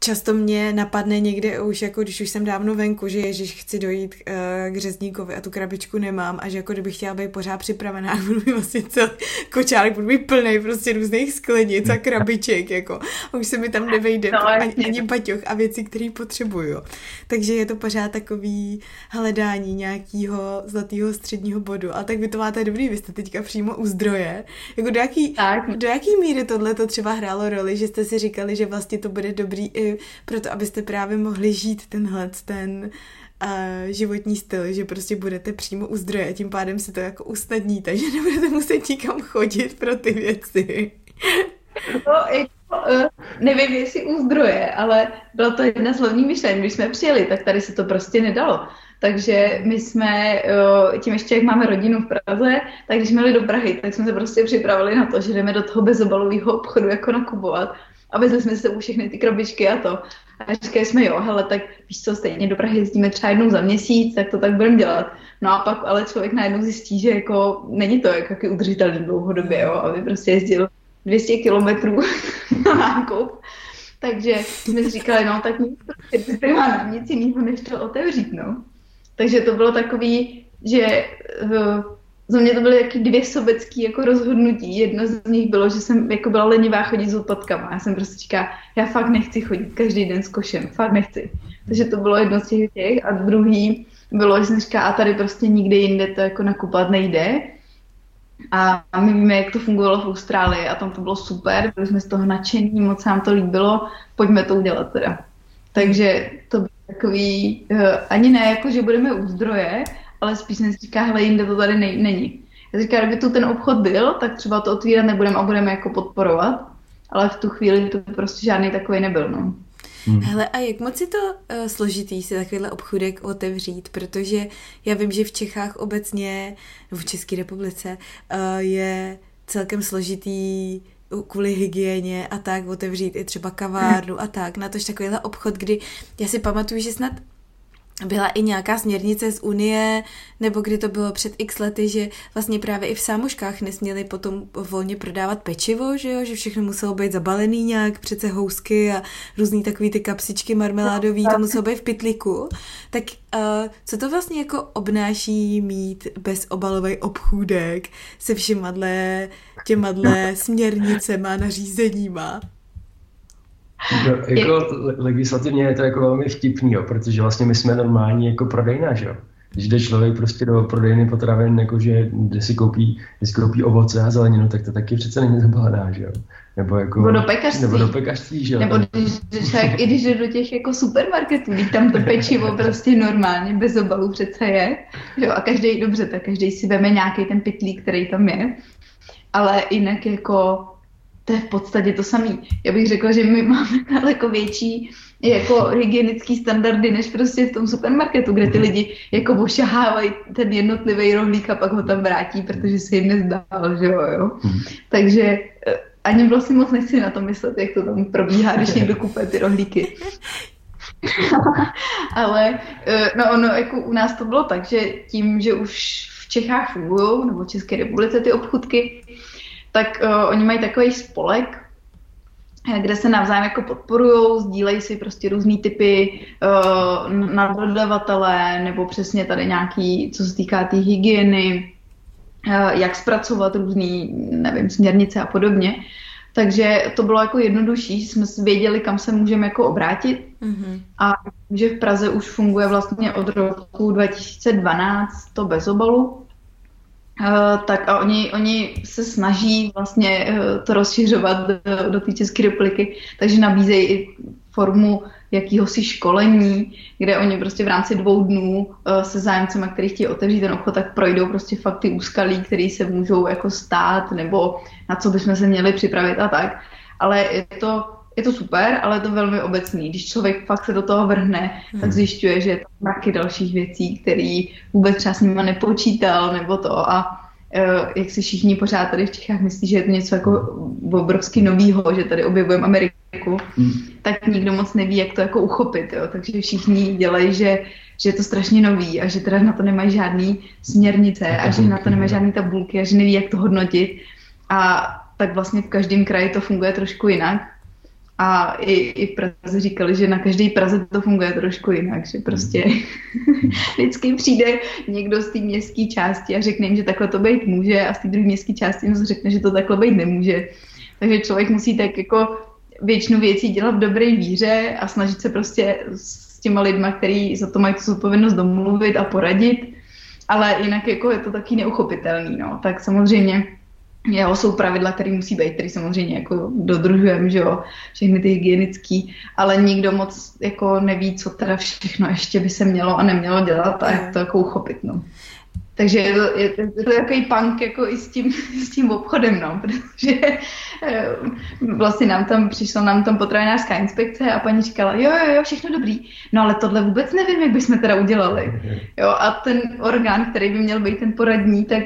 často mě napadne někde už, jako když už jsem dávno venku, že ježiš, chci dojít uh, k řezníkovi a tu krabičku nemám a že jako kdybych chtěla být pořád připravená, budu mít vlastně celý kočárek, budu mít plný prostě různých sklenic a krabiček, jako a už se mi tam nevejde no, ani, ani baťoch a věci, které potřebuju. Takže je to pořád takový hledání nějakého zlatého středního bodu. A tak vy to máte dobrý, vy jste teďka přímo u zdroje. Jako do jaký, tak. do jaký míry tohle to třeba hrálo roli, že jste si říkali, že vlastně to bude dobrý i proto abyste právě mohli žít tenhle ten uh, životní styl, že prostě budete přímo u zdroje a tím pádem si to jako usnadní, takže nebudete muset nikam chodit pro ty věci. No, jako, uh, nevím, jestli u zdroje, ale byla to jedna z hlavních myšlení. Když jsme přijeli, tak tady se to prostě nedalo. Takže my jsme, uh, tím ještě jak máme rodinu v Praze, tak když jsme jeli do Prahy, tak jsme se prostě připravili na to, že jdeme do toho bezobalového obchodu jako nakupovat a vezli jsme se u všechny ty krabičky a to. A říkali jsme, jo, hele, tak víš co, stejně do Prahy jezdíme třeba jednou za měsíc, tak to tak budeme dělat. No a pak ale člověk najednou zjistí, že jako není to jak, jaký udržitelný dlouhodobě, jo, aby prostě jezdil 200 kilometrů na nákup. Takže jsme si říkali, no tak nic, prostě nic jiného, než to otevřít, no. Takže to bylo takový, že uh, za mě to byly jaký dvě sobecký jako rozhodnutí. Jedno z nich bylo, že jsem jako byla lenivá chodit s odpadkama. Já jsem prostě říká, já fakt nechci chodit každý den s košem, fakt nechci. Takže to bylo jedno z těch těch. A druhý bylo, že jsem říká, a tady prostě nikde jinde to jako nakupat nejde. A my víme, jak to fungovalo v Austrálii a tam to bylo super, byli jsme z toho nadšení, moc nám to líbilo, pojďme to udělat teda. Takže to bylo takový, uh, ani ne jako, že budeme u zdroje, ale spíš jsem si říká, hele, jinde to tady nej, není. Já říkám, kdyby tu ten obchod byl, tak třeba to otvírat nebudeme a budeme jako podporovat, ale v tu chvíli to prostě žádný takový nebyl, no. Hmm. Hele, a jak moc je to uh, složitý si takovýhle obchůdek otevřít, protože já vím, že v Čechách obecně, nebo v České republice, uh, je celkem složitý kvůli hygieně a tak otevřít i třeba kavárnu a tak, na tož takovýhle obchod, kdy já si pamatuju, že snad byla i nějaká směrnice z Unie, nebo kdy to bylo před x lety, že vlastně právě i v sámoškách nesměli potom volně prodávat pečivo, že jo, že všechno muselo být zabalený nějak, přece housky a různý takový ty kapsičky marmeládový, to muselo být v pytlíku. Tak uh, co to vlastně jako obnáší mít bezobalový obchůdek se všemadle těmadle směrnicema, nařízeníma? No, jako legislativně je to jako velmi vtipný, jo, protože vlastně my jsme normální jako prodejna, že jo. Když jde člověk prostě do prodejny potravin, jakože kde si koupí, kde si koupí ovoce a zeleninu, tak to taky přece není zabalená, že jo. Nebo, jako, nebo do pekařství. Nebo do pekařství, že jo. Nebo když, člověk, i když jde do těch jako supermarketů, když tam to pečivo prostě normálně bez obalu přece je, že jo, a každý, dobře, tak každý si veme nějaký ten pytlík, který tam je, ale jinak jako to je v podstatě to samé. Já bych řekla, že my máme daleko větší jako hygienický standardy, než prostě v tom supermarketu, kde ty lidi jako ošahávají ten jednotlivý rohlík a pak ho tam vrátí, protože se jim nezdál, že jo, jo. Hmm. Takže eh, ani vlastně moc nechci na to myslet, jak to tam probíhá, když někdo kupuje ty rohlíky. Ale eh, no ono, jako u nás to bylo tak, že tím, že už v Čechách fungují, nebo v České republice ty obchudky, tak uh, oni mají takový spolek, eh, kde se navzájem jako podporují, sdílejí si prostě různý typy uh, na dodavatele, nebo přesně tady nějaký, co se týká té tý hygieny, uh, jak zpracovat různý, nevím, směrnice a podobně. Takže to bylo jako jednodušší, jsme věděli, kam se můžeme jako obrátit. Mm-hmm. A že v Praze už funguje vlastně od roku 2012 to bez obalu, Uh, tak a oni, oni se snaží vlastně uh, to rozšiřovat do, do té České republiky, takže nabízejí i formu jakýhosi školení, kde oni prostě v rámci dvou dnů uh, se zájemcem, který chtějí otevřít ten obchod, tak projdou prostě fakt ty úskalí, které se můžou jako stát, nebo na co bychom se měli připravit a tak. Ale je to je to super, ale je to velmi obecný. Když člověk fakt se do toho vrhne, hmm. tak zjišťuje, že je to taky dalších věcí, které vůbec třeba s nima nepočítal, nebo to. A uh, jak si všichni pořád tady v Čechách myslí, že je to něco jako obrovsky novýho, že tady objevujeme Ameriku, hmm. tak nikdo moc neví, jak to jako uchopit. Jo? Takže všichni dělají, že že je to strašně nový a že teda na to nemají žádný směrnice a že na to nemají žádné tabulky a že neví, jak to hodnotit. A tak vlastně v každém kraji to funguje trošku jinak. A i, i v Praze říkali, že na každé Praze to funguje trošku jinak, že prostě vždycky přijde někdo z té městské části a řekne jim, že takhle to být může a z té druhé městské části jim řekne, že to takhle být nemůže. Takže člověk musí tak jako většinu věcí dělat v dobré víře a snažit se prostě s těma lidma, kteří za to mají tu zodpovědnost domluvit a poradit, ale jinak jako je to taky neuchopitelný, no. Tak samozřejmě Jo, jsou pravidla, které musí být, které samozřejmě jako dodržujeme, že jo, všechny ty hygienický, ale nikdo moc jako neví, co teda všechno ještě by se mělo a nemělo dělat a jak to jako uchopit, no. Takže je to, je, je to takový punk jako i s tím, s tím obchodem, no, protože eh, vlastně nám tam přišla nám tam potravinářská inspekce a paní říkala, jo, jo, jo, všechno dobrý, no ale tohle vůbec nevím, jak bychom teda udělali. Jo, a ten orgán, který by měl být ten poradní, tak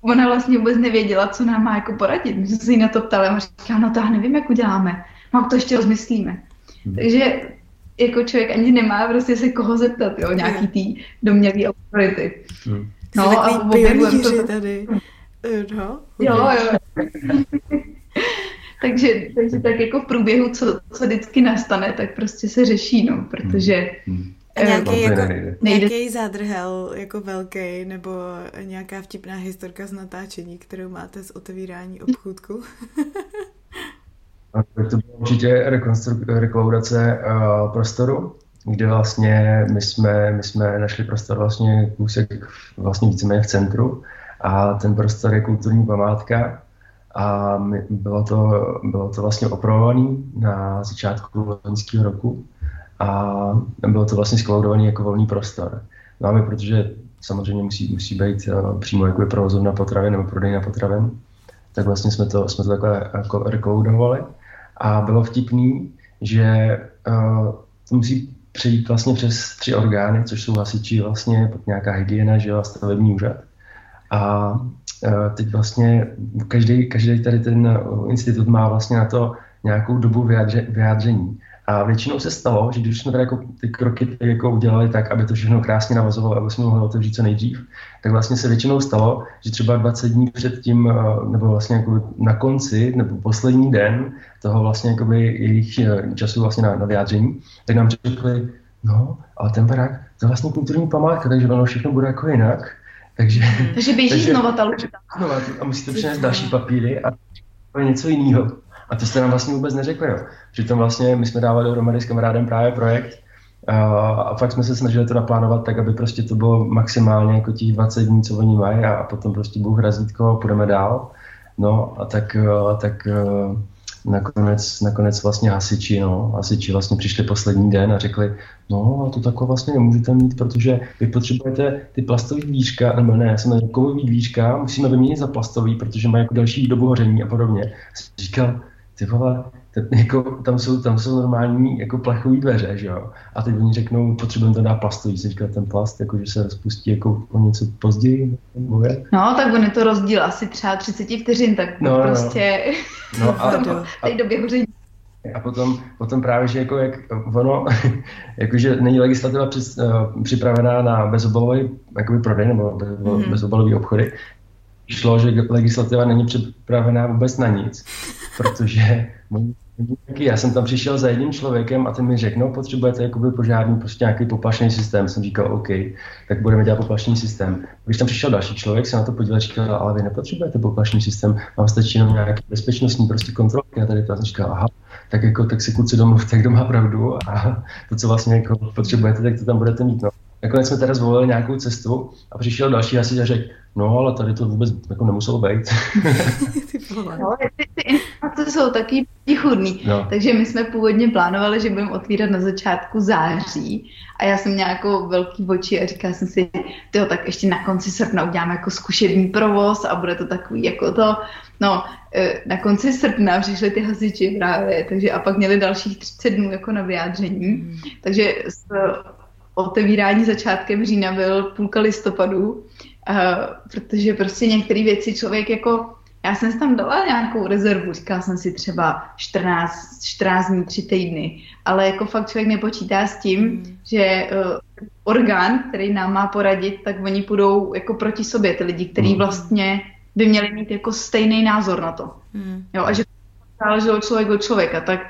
ona vlastně vůbec nevěděla, co nám má jako poradit. My jsme se jí na to ptali a říkala, no to já nevím, jak uděláme. No to ještě rozmyslíme. Hmm. Takže jako člověk ani nemá prostě se koho zeptat, jo, nějaký tý domělý autority. Hmm. No a objevujeme to tady. No, jo, jo. takže, takže tak jako v průběhu, co, co vždycky nastane, tak prostě se řeší, no, protože hmm. A nějaký, jako, nějaký zádrhel jako velký nebo nějaká vtipná historka z natáčení, kterou máte z otevírání obchůdku? tak to bylo určitě reklaudace uh, prostoru, kde vlastně my jsme, my jsme našli prostor vlastně kousek vlastně víceméně v centru a ten prostor je kulturní památka a my, bylo, to, bylo to vlastně opravované na začátku loňského roku a bylo to vlastně skloudovaný jako volný prostor. No my, protože samozřejmě musí, musí být uh, přímo jako je provozovna potravin nebo prodejna potravin, tak vlastně jsme to, jsme to takhle jako rekloudovali a bylo vtipný, že uh, to musí přejít vlastně přes tři orgány, což jsou hasiči vlastně nějaká hygiena, že a stavební úřad. A uh, teď vlastně každý, každý tady ten institut má vlastně na to nějakou dobu vyjádře, vyjádření. A většinou se stalo, že když jsme tady jako ty kroky tak jako udělali tak, aby to všechno krásně navazovalo, aby jsme mohli otevřít co nejdřív, tak vlastně se většinou stalo, že třeba 20 dní před tím, eh, nebo vlastně jako na konci, nebo poslední den toho vlastně jako jejich eh, času vlastně na, na vyjádření, tak nám řekli, no, ale ten barák, to je vlastně kulturní památka, takže ono všechno bude jako jinak. Takže, takže běží takže, znova ta Znova, a musíte přinést další papíry a něco jiného. A to jste nám vlastně vůbec neřekli. Jo. Přitom vlastně my jsme dávali dohromady s kamarádem právě projekt a, fakt jsme se snažili to naplánovat tak, aby prostě to bylo maximálně jako těch 20 dní, co oni mají a, potom prostě Bůh razítko a půjdeme dál. No a tak, tak nakonec, nakonec vlastně hasiči, no, hasiči vlastně přišli poslední den a řekli, no a to takhle vlastně nemůžete mít, protože vy potřebujete ty plastové dvířka, nebo ne, jsem kovový dvířka, musíme vyměnit za plastový, protože mají jako další dobu hoření a podobně. Říkal, ty vole, jako, tam, jsou, tam jsou normální jako plechový dveře, že jo? A teď oni řeknou, potřebujeme to dát plastový, se říká ten plast, jako, že se rozpustí jako o něco později. Nebo je? No, tak on je to rozdíl asi třeba 30 vteřin, tak no, no, prostě no. no a, v té době hoření. A potom, potom právě, že jako jak ono, jakože není legislativa při, uh, připravená na bezobalový jakoby prodej nebo bez, mm-hmm. bezobalový obchody, šlo, že legislativa není připravená vůbec na nic, protože já jsem tam přišel za jedním člověkem a ten mi řekl, no potřebujete jakoby požární prostě nějaký poplašný systém. Jsem říkal, OK, tak budeme dělat poplašný systém. Když tam přišel další člověk, se na to podíval říkal, ale vy nepotřebujete poplašný systém, vám stačí jenom nějaký bezpečnostní prostě kontrolky. A tady to jsem říkal, aha, tak jako tak si kluci domluvte, kdo má pravdu a to, co vlastně jako potřebujete, tak to tam budete mít. No. Nakonec jsme teda zvolili nějakou cestu a přišel další hasič a řekl, no ale tady to vůbec jako nemuselo být. no, ty, ty informace jsou taky chudný. No. Takže my jsme původně plánovali, že budeme otvírat na začátku září a já jsem měla jako velký oči a říkala jsem si, tyjo, tak ještě na konci srpna uděláme jako zkušební provoz a bude to takový jako to, no, e, na konci srpna přišli ty hasiči právě, takže a pak měli dalších 30 dnů jako na vyjádření, mm. takže s otevírání začátkem října byl půlka listopadu, uh, protože prostě některé věci člověk jako, já jsem tam dala nějakou rezervu, říkala jsem si třeba 14, 14 dní, 3 týdny, ale jako fakt člověk nepočítá s tím, mm. že uh, orgán, který nám má poradit, tak oni půjdou jako proti sobě, ty lidi, kteří mm. vlastně by měli mít jako stejný názor na to. Mm. Jo, a že záleželo člověk od člověka, tak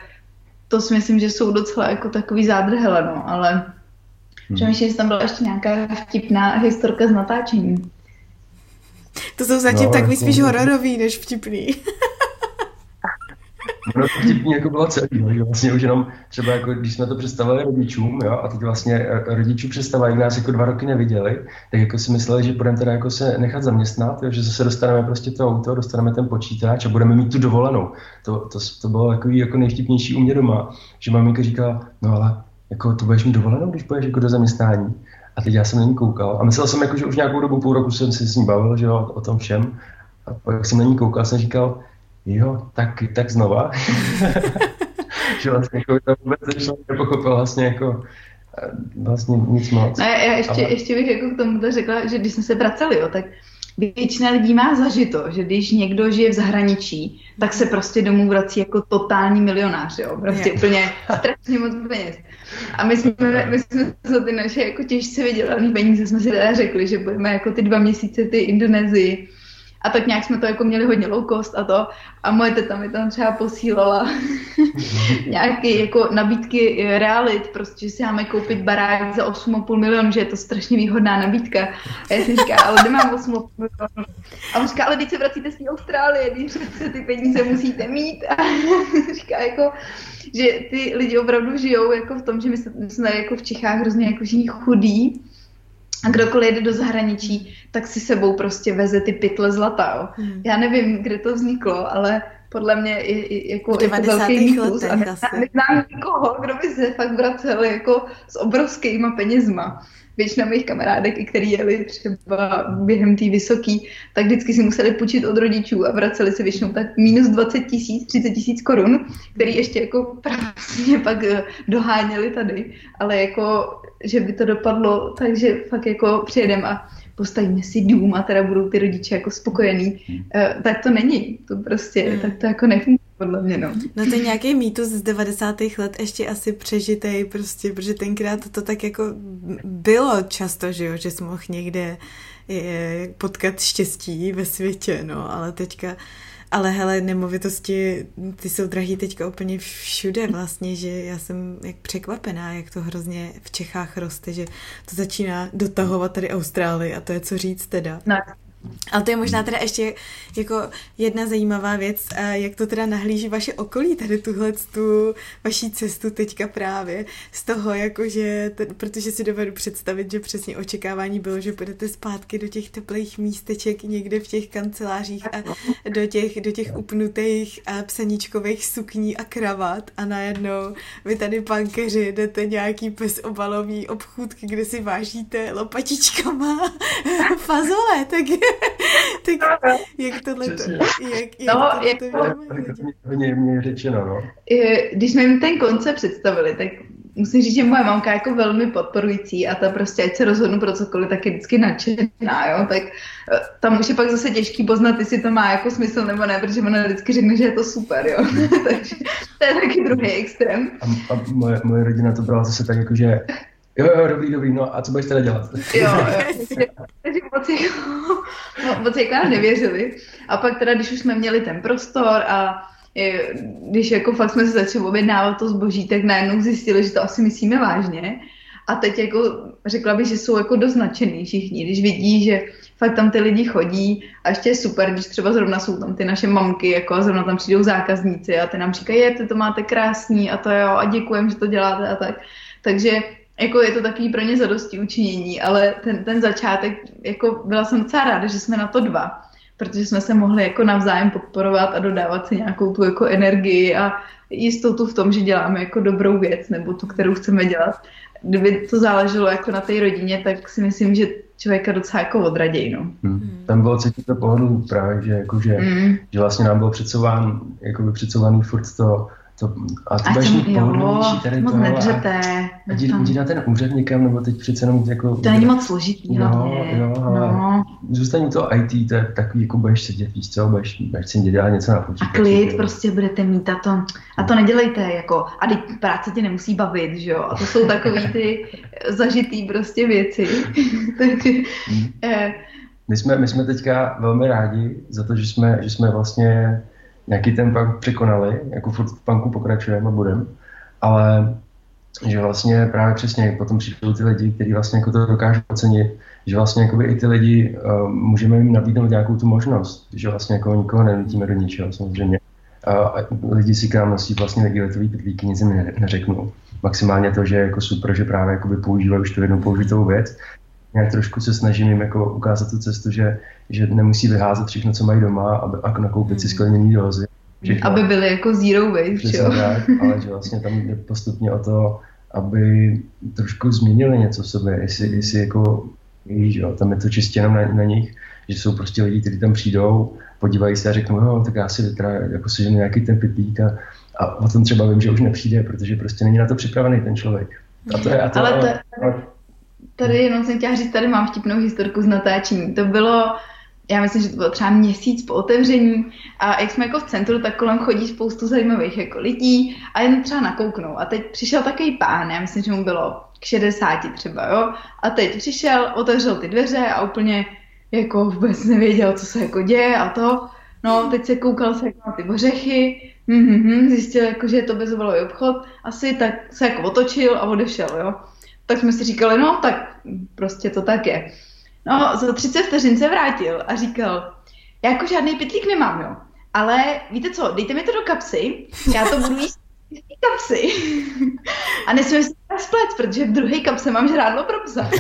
to si myslím, že jsou docela jako takový zádrhele, no, ale Hmm. Přemýšlím, že tam byla ještě nějaká vtipná historka z natáčení. To jsou zatím no, takový jako... spíš hororový, než vtipný. No to vtipný jako bylo celý, no, že vlastně už jenom třeba jako, když jsme to představili rodičům, jo, a teď vlastně eh, rodičů představa, jak nás jako dva roky neviděli, tak jako si mysleli, že budeme teda jako se nechat zaměstnat, jo, že zase dostaneme prostě to auto, dostaneme ten počítač a budeme mít tu dovolenou. To, to, to bylo jako, jako nejvtipnější u mě doma, že maminka říkala, no ale jako to budeš mít dovolenou, když půjdeš jako do zaměstnání. A teď já jsem na ní koukal a myslel jsem, jako, že už nějakou dobu, půl roku jsem si s ní bavil, že jo, o tom všem. A pak jsem na ní koukal a jsem říkal, jo, tak, tak znova. že vlastně jako to vůbec nepochopil vlastně jako eh, vlastně nic moc. No, já ještě, ale... ještě bych jako k tomu řekla, že když jsme se vraceli, jo, tak většina lidí má zažito, že když někdo žije v zahraničí, tak se prostě domů vrací jako totální milionář, jo, prostě úplně strašně moc peněz. A my jsme, my jsme za ty naše jako těžce vydělané peníze jsme si teda řekli, že budeme jako ty dva měsíce ty Indonésii a tak nějak jsme to jako měli hodně low cost a to. A moje teta mi tam třeba posílala nějaké jako nabídky realit, prostě, že si máme koupit barák za 8,5 milionů, že je to strašně výhodná nabídka. A já si říkám, ale nemám 8,5 milionů. A on říká, ale když se vracíte z té Austrálie, když přece ty peníze musíte mít. A říká jako, že ty lidi opravdu žijou jako v tom, že my jsme jako v Čechách hrozně jako chudí a kdokoliv jede do zahraničí, tak si sebou prostě veze ty pytle zlata. Jo. Hmm. Já nevím, kde to vzniklo, ale podle mě je, je jako, jako velký mýtus. A neznám nikoho, kdo by se fakt vracel jako s obrovskýma penězma. Většina mých kamarádek, i který jeli třeba během té vysoký, tak vždycky si museli půjčit od rodičů a vraceli se většinou tak minus 20 tisíc, 30 tisíc korun, který ještě jako vlastně pak eh, doháněli tady, ale jako, že by to dopadlo, takže fakt jako přijedem a postavíme si dům a teda budou ty rodiče jako spokojení, hmm. tak to není, to prostě, hmm. tak to jako nefunguje. podle mě, no. No to je nějaký mýtus z 90. let ještě asi přežitej prostě, protože tenkrát to tak jako bylo často, že jo, že jsi mohl někde je, potkat štěstí ve světě, no, ale teďka ale hele, nemovitosti, ty jsou drahý teďka úplně všude vlastně, že já jsem jak překvapená, jak to hrozně v Čechách roste, že to začíná dotahovat tady Austrálii a to je co říct teda. No, ale to je možná teda ještě jako jedna zajímavá věc, jak to teda nahlíží vaše okolí, tady tuhle tu vaší cestu teďka právě z toho, jakože, protože si dovedu představit, že přesně očekávání bylo, že půjdete zpátky do těch teplých místeček někde v těch kancelářích a do těch, do těch upnutých a psaníčkových sukní a kravat a najednou vy tady pankeři jdete nějaký bezobalový obchůdky, kde si vážíte lopatičkama fazole, tak tak jak tohle to, jak, jak no, tohle to Hodně mě řečeno, no. Když jsme jim ten koncept představili, tak musím říct, že moje mamka je jako velmi podporující a ta prostě, ať se rozhodnu pro cokoliv, tak je vždycky nadšená, jo, tak eh, tam už je pak zase těžký poznat, jestli to má jako smysl nebo ne, protože ona vždycky řekne, že je to super, jo, takže to je taky druhý extrém. A, a moje, moje rodina to brala zase tak jako, že Jo, jo, dobrý, dobrý, no a co budeš teda dělat? Jo, takže moc jako, no, moc jako nám nevěřili. A pak teda, když už jsme měli ten prostor a je, když jako fakt jsme se začali objednávat to zboží, tak najednou zjistili, že to asi myslíme vážně. A teď jako řekla bych, že jsou jako dost nadšený všichni, když vidí, že fakt tam ty lidi chodí a ještě je super, když třeba zrovna jsou tam ty naše mamky, jako a zrovna tam přijdou zákazníci a ty nám říkají, je, ty to máte krásný a to jo, a děkujem, že to děláte a tak. Takže jako je to takový pro ně zadosti učinění, ale ten, ten začátek, jako byla jsem docela ráda, že jsme na to dva, protože jsme se mohli jako navzájem podporovat a dodávat si nějakou tu jako energii a jistotu v tom, že děláme jako dobrou věc, nebo tu, kterou chceme dělat. Kdyby to záleželo jako na té rodině, tak si myslím, že člověka docela jako odraděj, no. Hmm. Tam bylo cítit to pohodu právě, že, jako, že, hmm. že vlastně nám bylo předsován, jako by předsovaný furt to, to, a ty budeš mít pohodlnější tady moc to. nedřete. A, jdi, jdi na ten úřad někam, nebo teď přece jenom jako... To není moc složitý no, Jo, no. zůstaň to IT, to je takový, jako budeš sedět, víš co, budeš, budeš si dělat něco na počítači. A klid prostě budete mít a to, a to nedělejte jako, a teď práce tě nemusí bavit, že jo, a to jsou takový ty zažitý prostě věci. Takže, hmm. eh. my, jsme, my jsme teďka velmi rádi za to, že jsme, že jsme vlastně nějaký ten punk překonali, jako furt v punku pokračujeme a budeme, ale že vlastně právě přesně potom přijdou ty lidi, kteří vlastně jako to dokážou ocenit, že vlastně jako i ty lidi uh, můžeme jim nabídnout nějakou tu možnost, že vlastně jako nikoho nenutíme do ničeho samozřejmě. Uh, lidi si k nám nosí vlastně negiletový pitlíky, nic jim neřeknu. Maximálně to, že je jako super, že právě jakoby používají už tu jednou použitou věc, nějak trošku se snažím jim jako ukázat tu cestu, že, že nemusí vyházet všechno, co mají doma a, a nakoupit si hmm. skleněný dozy. Všechno. Aby byly jako zero waste, jo? Tak, ale že vlastně tam jde postupně o to, aby trošku změnili něco v sobě, jestli, hmm. jestli jako, víš, jo, tam je to čistě jenom na, na nich, že jsou prostě lidi, kteří tam přijdou, podívají se a řeknou, no, tak já si teda jako si nějaký ten pitlík a, a o tom třeba vím, že už nepřijde, protože prostě není na to připravený ten člověk. A to je, a to, ale to, ale, Tady jenom jsem chtěla říct, tady mám vtipnou historku z natáčení. To bylo, já myslím, že to bylo třeba měsíc po otevření a jak jsme jako v centru, tak kolem chodí spoustu zajímavých jako lidí a jen třeba nakouknou. A teď přišel takový pán, já myslím, že mu bylo k 60 třeba, jo. A teď přišel, otevřel ty dveře a úplně jako vůbec nevěděl, co se jako děje a to. No, teď se koukal se jako na ty ořechy, mm-hmm, zjistil, jako, že je to bezobalový obchod, asi tak se jako otočil a odešel, jo tak jsme si říkali, no tak prostě to tak je. No, za 30 vteřin se vrátil a říkal, já jako žádný pitlík nemám, jo. Ale víte co, dejte mi to do kapsy, já to budu jíst v kapsy. A nesmím si splet, protože v druhé kapse mám žrádlo pro psa.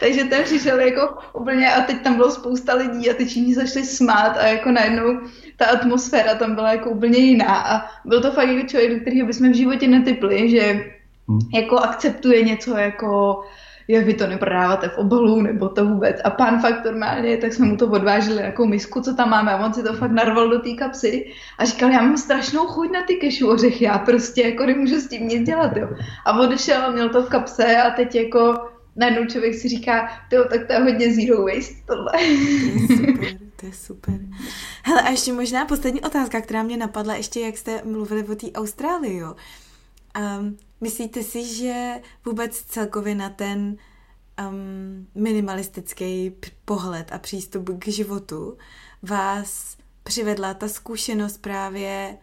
takže, ten přišel jako úplně a teď tam bylo spousta lidí a teď všichni zašli smát a jako najednou ta atmosféra tam byla jako úplně jiná a byl to fakt jako člověk, do kterého bychom v životě netypli, že hmm. jako akceptuje něco jako je, vy to neprodáváte v obalu, nebo to vůbec. A pán fakt normálně, tak jsme mu to odvážili jako misku, co tam máme, a on si to fakt narval do té kapsy a říkal, já mám strašnou chuť na ty kešu ořechy, já prostě jako nemůžu s tím nic dělat, jo. A odešel a měl to v kapse a teď jako najednou člověk si říká, jo, tak to je hodně zero waste tohle. to je super. Hele, a ještě možná poslední otázka, která mě napadla, ještě jak jste mluvili o té Austrálii, jo. Um, myslíte si, že vůbec celkově na ten um, minimalistický pohled a přístup k životu vás přivedla ta zkušenost právě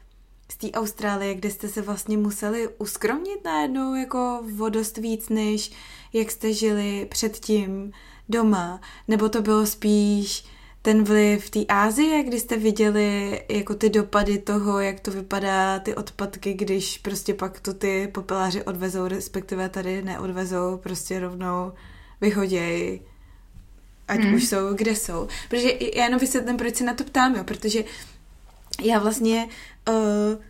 z té Austrálie, kde jste se vlastně museli uskromnit najednou jako vodost víc, než jak jste žili předtím doma, nebo to bylo spíš ten vliv té Ázie, kdy jste viděli jako ty dopady toho, jak to vypadá, ty odpadky, když prostě pak to ty popeláři odvezou, respektive tady neodvezou, prostě rovnou vyhodějí, ať hmm. už jsou, kde jsou. Protože já jenom vysvětlím, proč se na to ptám, jo, protože já vlastně uh,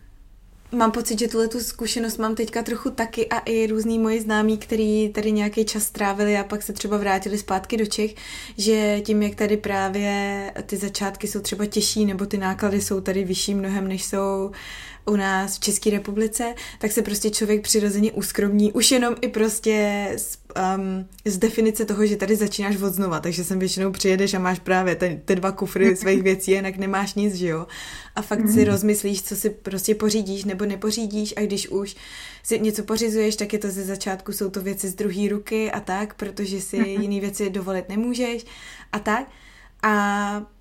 mám pocit, že tuhle tu zkušenost mám teďka trochu taky a i různý moji známí, který tady nějaký čas strávili a pak se třeba vrátili zpátky do Čech, že tím, jak tady právě ty začátky jsou třeba těžší nebo ty náklady jsou tady vyšší mnohem, než jsou u nás v České republice, tak se prostě člověk přirozeně uskromní, už jenom i prostě z, um, z definice toho, že tady začínáš od znova, takže sem většinou přijedeš a máš právě ty, ty dva kufry svých věcí, jinak nemáš nic, že jo? A fakt mm. si mhm. rozmyslíš, co si prostě pořídíš nebo nepořídíš a když už si něco pořizuješ, tak je to ze začátku, jsou to věci z druhé ruky a tak, protože si mhm. jiné věci dovolit nemůžeš a tak. A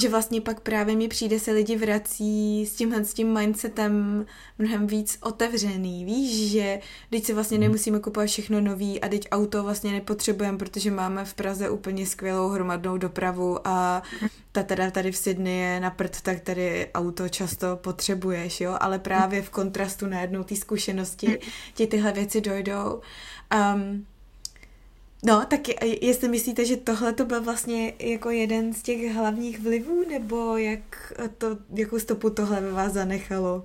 že vlastně pak právě mi přijde se lidi vrací s tímhle s tím mindsetem mnohem víc otevřený. Víš, že teď si vlastně mhm. nemusíme kupovat všechno nový a teď auto vlastně nepotřebujeme, protože máme v Praze úplně skvělou hromadnou dopravu a ta teda tady v Sydney je na prd, tak tady auto často potřebuješ, jo, ale právě v kontrastu na jednou té zkušenosti ti tyhle věci dojdou. Um, No, tak jestli myslíte, že tohle to byl vlastně jako jeden z těch hlavních vlivů, nebo jak to, jakou stopu tohle ve vás zanechalo?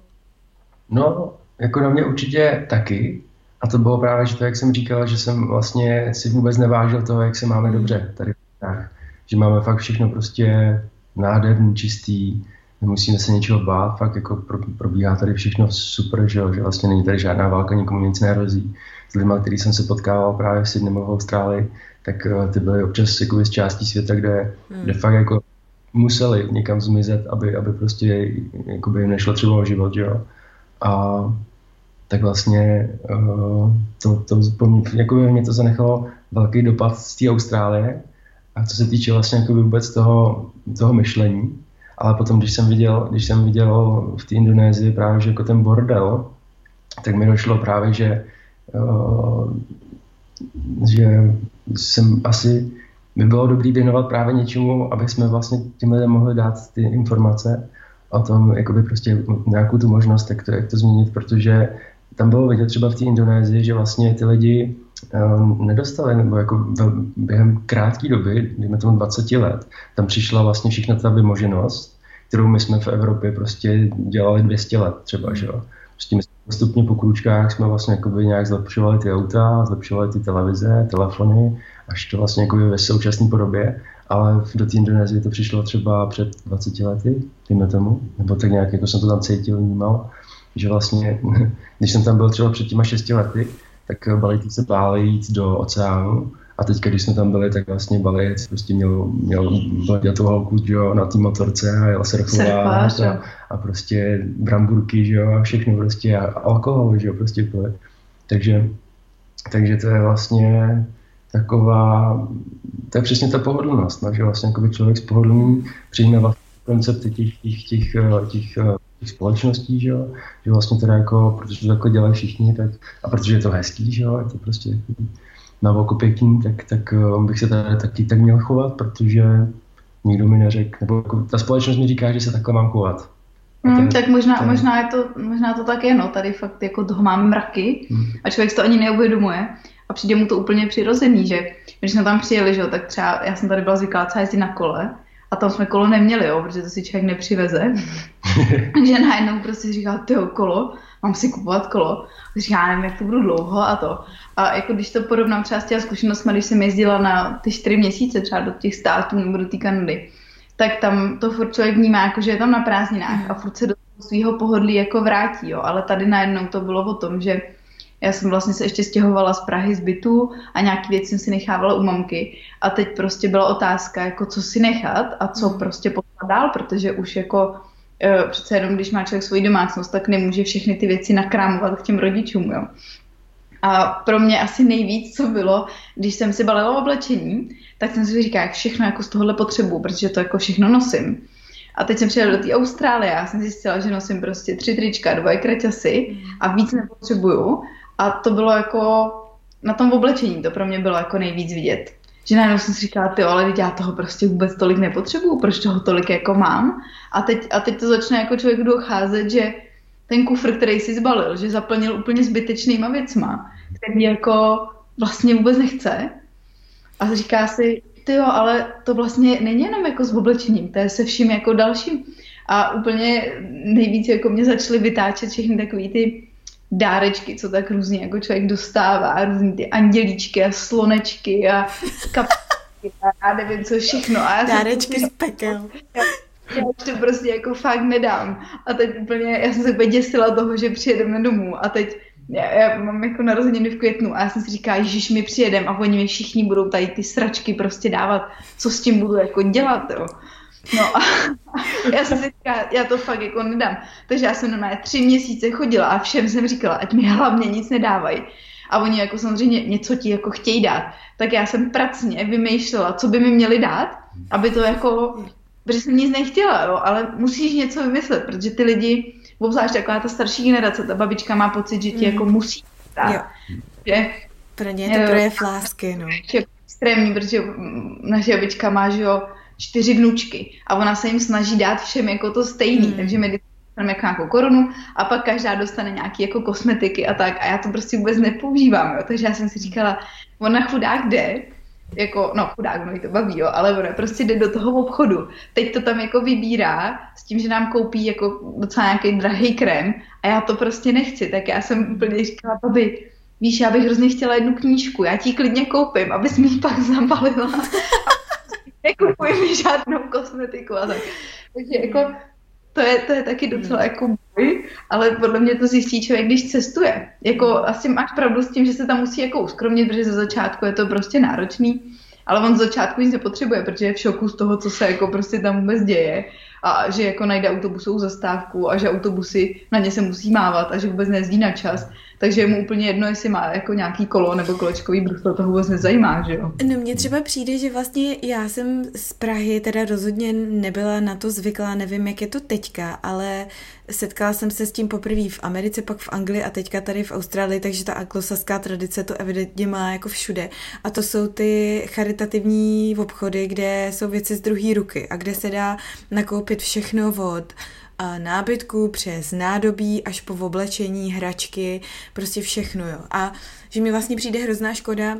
No, jako na mě určitě taky. A to bylo právě, že to, jak jsem říkal, že jsem vlastně si vůbec nevážil toho, jak se máme dobře tady v Že máme fakt všechno prostě nádherný, čistý, nemusíme se něčeho bát, fakt jako probíhá tady všechno super, že, že vlastně není tady žádná válka, nikomu nic nehrozí s lidmi, který jsem se potkával právě v Sydney v Austrálii, tak uh, ty byly občas jako z částí světa, kde, hmm. kde fakt jako museli někam zmizet, aby, aby prostě jakoby jim nešlo třeba o život, jo. A tak vlastně uh, to, to po mě, jako mě to zanechalo velký dopad z té Austrálie. A co se týče vlastně jako vůbec toho, toho myšlení, ale potom, když jsem viděl, když jsem viděl v té Indonésii právě, že jako ten bordel, tak mi došlo právě, že Eh, že jsem asi by bylo dobré věnovat právě něčemu, aby jsme vlastně těm lidem mohli dát ty informace o tom, jakoby prostě nějakou tu možnost, jak to, jak to změnit, protože tam bylo vidět třeba v té Indonésii, že vlastně ty lidi uh, nedostali, nebo jako během krátké doby, dejme tomu 20 let, tam přišla vlastně všechna ta vymoženost, kterou my jsme v Evropě prostě dělali 200 let třeba, že jo. Prostě my postupně po kručkách jsme vlastně nějak zlepšovali ty auta, zlepšovali ty televize, telefony, až to vlastně jakoby ve současné podobě, ale do té Indonésie to přišlo třeba před 20 lety, dejme tomu, nebo tak nějak jako jsem to tam cítil, vnímal, že vlastně, když jsem tam byl třeba před těma 6 lety, tak balíky se báli jít do oceánu a teď, když jsme tam byli, tak vlastně Baliec prostě měl, měl tu holku jo, na té motorce a jel surfovat a, a, prostě bramburky že jo, a všechno prostě a, a alkohol, že jo, prostě pili. Takže, takže to je vlastně taková, to je přesně ta pohodlnost, no, že vlastně člověk z pohodlný přijme vlastně koncepty těch, těch, těch, těch, těch společností, že, jo? že vlastně teda jako, protože to takhle dělají všichni, tak, a protože je to hezký, že jo, je to prostě na oko pěkný, tak, tak eh, bych se tady taky tak měl chovat, protože nikdo mi neřekl, nebo jako ta společnost mi říká, že se takhle mám chovat. Hmm, tak možná, ten... možná, je to, možná to tak je, no, tady fakt jako toho máme mraky hmm. a člověk to ani neuvědomuje a přijde mu to úplně přirozený, že když jsme tam přijeli, že tak třeba já jsem tady byla zvyklá třeba jezdit na kole a tam jsme kolo neměli, jo, protože to si člověk nepřiveze. Takže najednou prostě říkal, tyho kolo, mám si kupovat kolo. Říká, já nevím, jak to budu dlouho a to. A jako když to porovnám třeba s těmi zkušenostmi, když jsem jezdila na ty čtyři měsíce třeba do těch států nebo do té Kanady, tak tam to furt člověk vnímá, jako že je tam na prázdninách a furt se do svého pohodlí jako vrátí, jo. Ale tady najednou to bylo o tom, že Já jsem vlastně se ještě stěhovala z Prahy z bytu a nějaký věci jsem si nechávala u mamky. A teď prostě byla otázka, jako co si nechat a co mm. prostě poslat dál, protože už jako e, přece jenom, když má člověk svoji domácnost, tak nemůže všechny ty věci nakrámovat k těm rodičům, jo. A pro mě asi nejvíc, co bylo, když jsem si balila oblečení, tak jsem si říkala, jak všechno jako z tohohle potřebuju, protože to jako všechno nosím. A teď jsem přijela do té Austrálie, já jsem zjistila, že nosím prostě tři trička, dva kraťasy a víc nepotřebuju. A to bylo jako na tom oblečení, to pro mě bylo jako nejvíc vidět. Že najednou jsem si říkala, ty ale já toho prostě vůbec tolik nepotřebuju, proč toho tolik jako mám. A teď, a teď to začne jako člověk docházet, že ten kufr, který si zbalil, že zaplnil úplně zbytečnýma věcma, který jako vlastně vůbec nechce. A říká si, ty jo, ale to vlastně není jenom jako s oblečením, to je se vším jako dalším. A úplně nejvíc jako mě začaly vytáčet všechny takový ty dárečky, co tak různě jako člověk dostává, různý ty andělíčky a slonečky a kapky a já nevím co všechno. A já Dárečky z pekel. Já už to prostě jako fakt nedám. A teď úplně, já jsem se děsila toho, že přijedeme domů a teď já, já mám jako narozeniny v květnu a já jsem si říká, Ježíš, my přijedem a oni mi všichni budou tady ty sračky prostě dávat, co s tím budu jako dělat, jo. No a já jsem si říkala, já to fakt jako nedám. Takže já jsem na tři měsíce chodila a všem jsem říkala, ať mi hlavně nic nedávají. A oni jako samozřejmě něco ti jako chtějí dát. Tak já jsem pracně vymýšlela, co by mi měli dát, aby to jako, protože jsem nic nechtěla, jo, ale musíš něco vymyslet, protože ty lidi, obzvlášť taková ta starší generace, ta babička má pocit, že ti mm. jako musí dát. Že, Pro ně je to projev lásky, no. Je extrémní, protože naše babička má, že jo, čtyři vnučky a ona se jim snaží dát všem jako to stejný, mm. takže my dostaneme jako nějakou korunu a pak každá dostane nějaký jako kosmetiky a tak a já to prostě vůbec nepoužívám, jo. takže já jsem si říkala, ona chudák jde, jako, no chudák, no to baví, jo, ale ona prostě jde do toho obchodu. Teď to tam jako vybírá s tím, že nám koupí jako docela nějaký drahý krém a já to prostě nechci, tak já jsem úplně říkala, babi, víš, já bych hrozně chtěla jednu knížku, já ti klidně koupím, abys mi ji pak zabalila. Nekupuji mi žádnou kosmetiku a tak. Takže jako to je, to je taky docela jako boj, ale podle mě to zjistí člověk, když cestuje. Jako asi máš pravdu s tím, že se tam musí jako uskromnit, protože ze začátku je to prostě náročný, ale on z začátku nic nepotřebuje, protože je v šoku z toho, co se jako prostě tam vůbec děje a že jako najde autobusovou zastávku a že autobusy na ně se musí mávat a že vůbec nejezdí na čas takže je mu úplně jedno, jestli má jako nějaký kolo nebo kolečkový brusle, to vůbec nezajímá, že jo. No mně třeba přijde, že vlastně já jsem z Prahy teda rozhodně nebyla na to zvyklá, nevím, jak je to teďka, ale setkala jsem se s tím poprvé v Americe, pak v Anglii a teďka tady v Austrálii, takže ta anglosaská tradice to evidentně má jako všude. A to jsou ty charitativní obchody, kde jsou věci z druhé ruky a kde se dá nakoupit všechno od nábytku, přes nádobí, až po oblečení, hračky, prostě všechno, jo. A že mi vlastně přijde hrozná škoda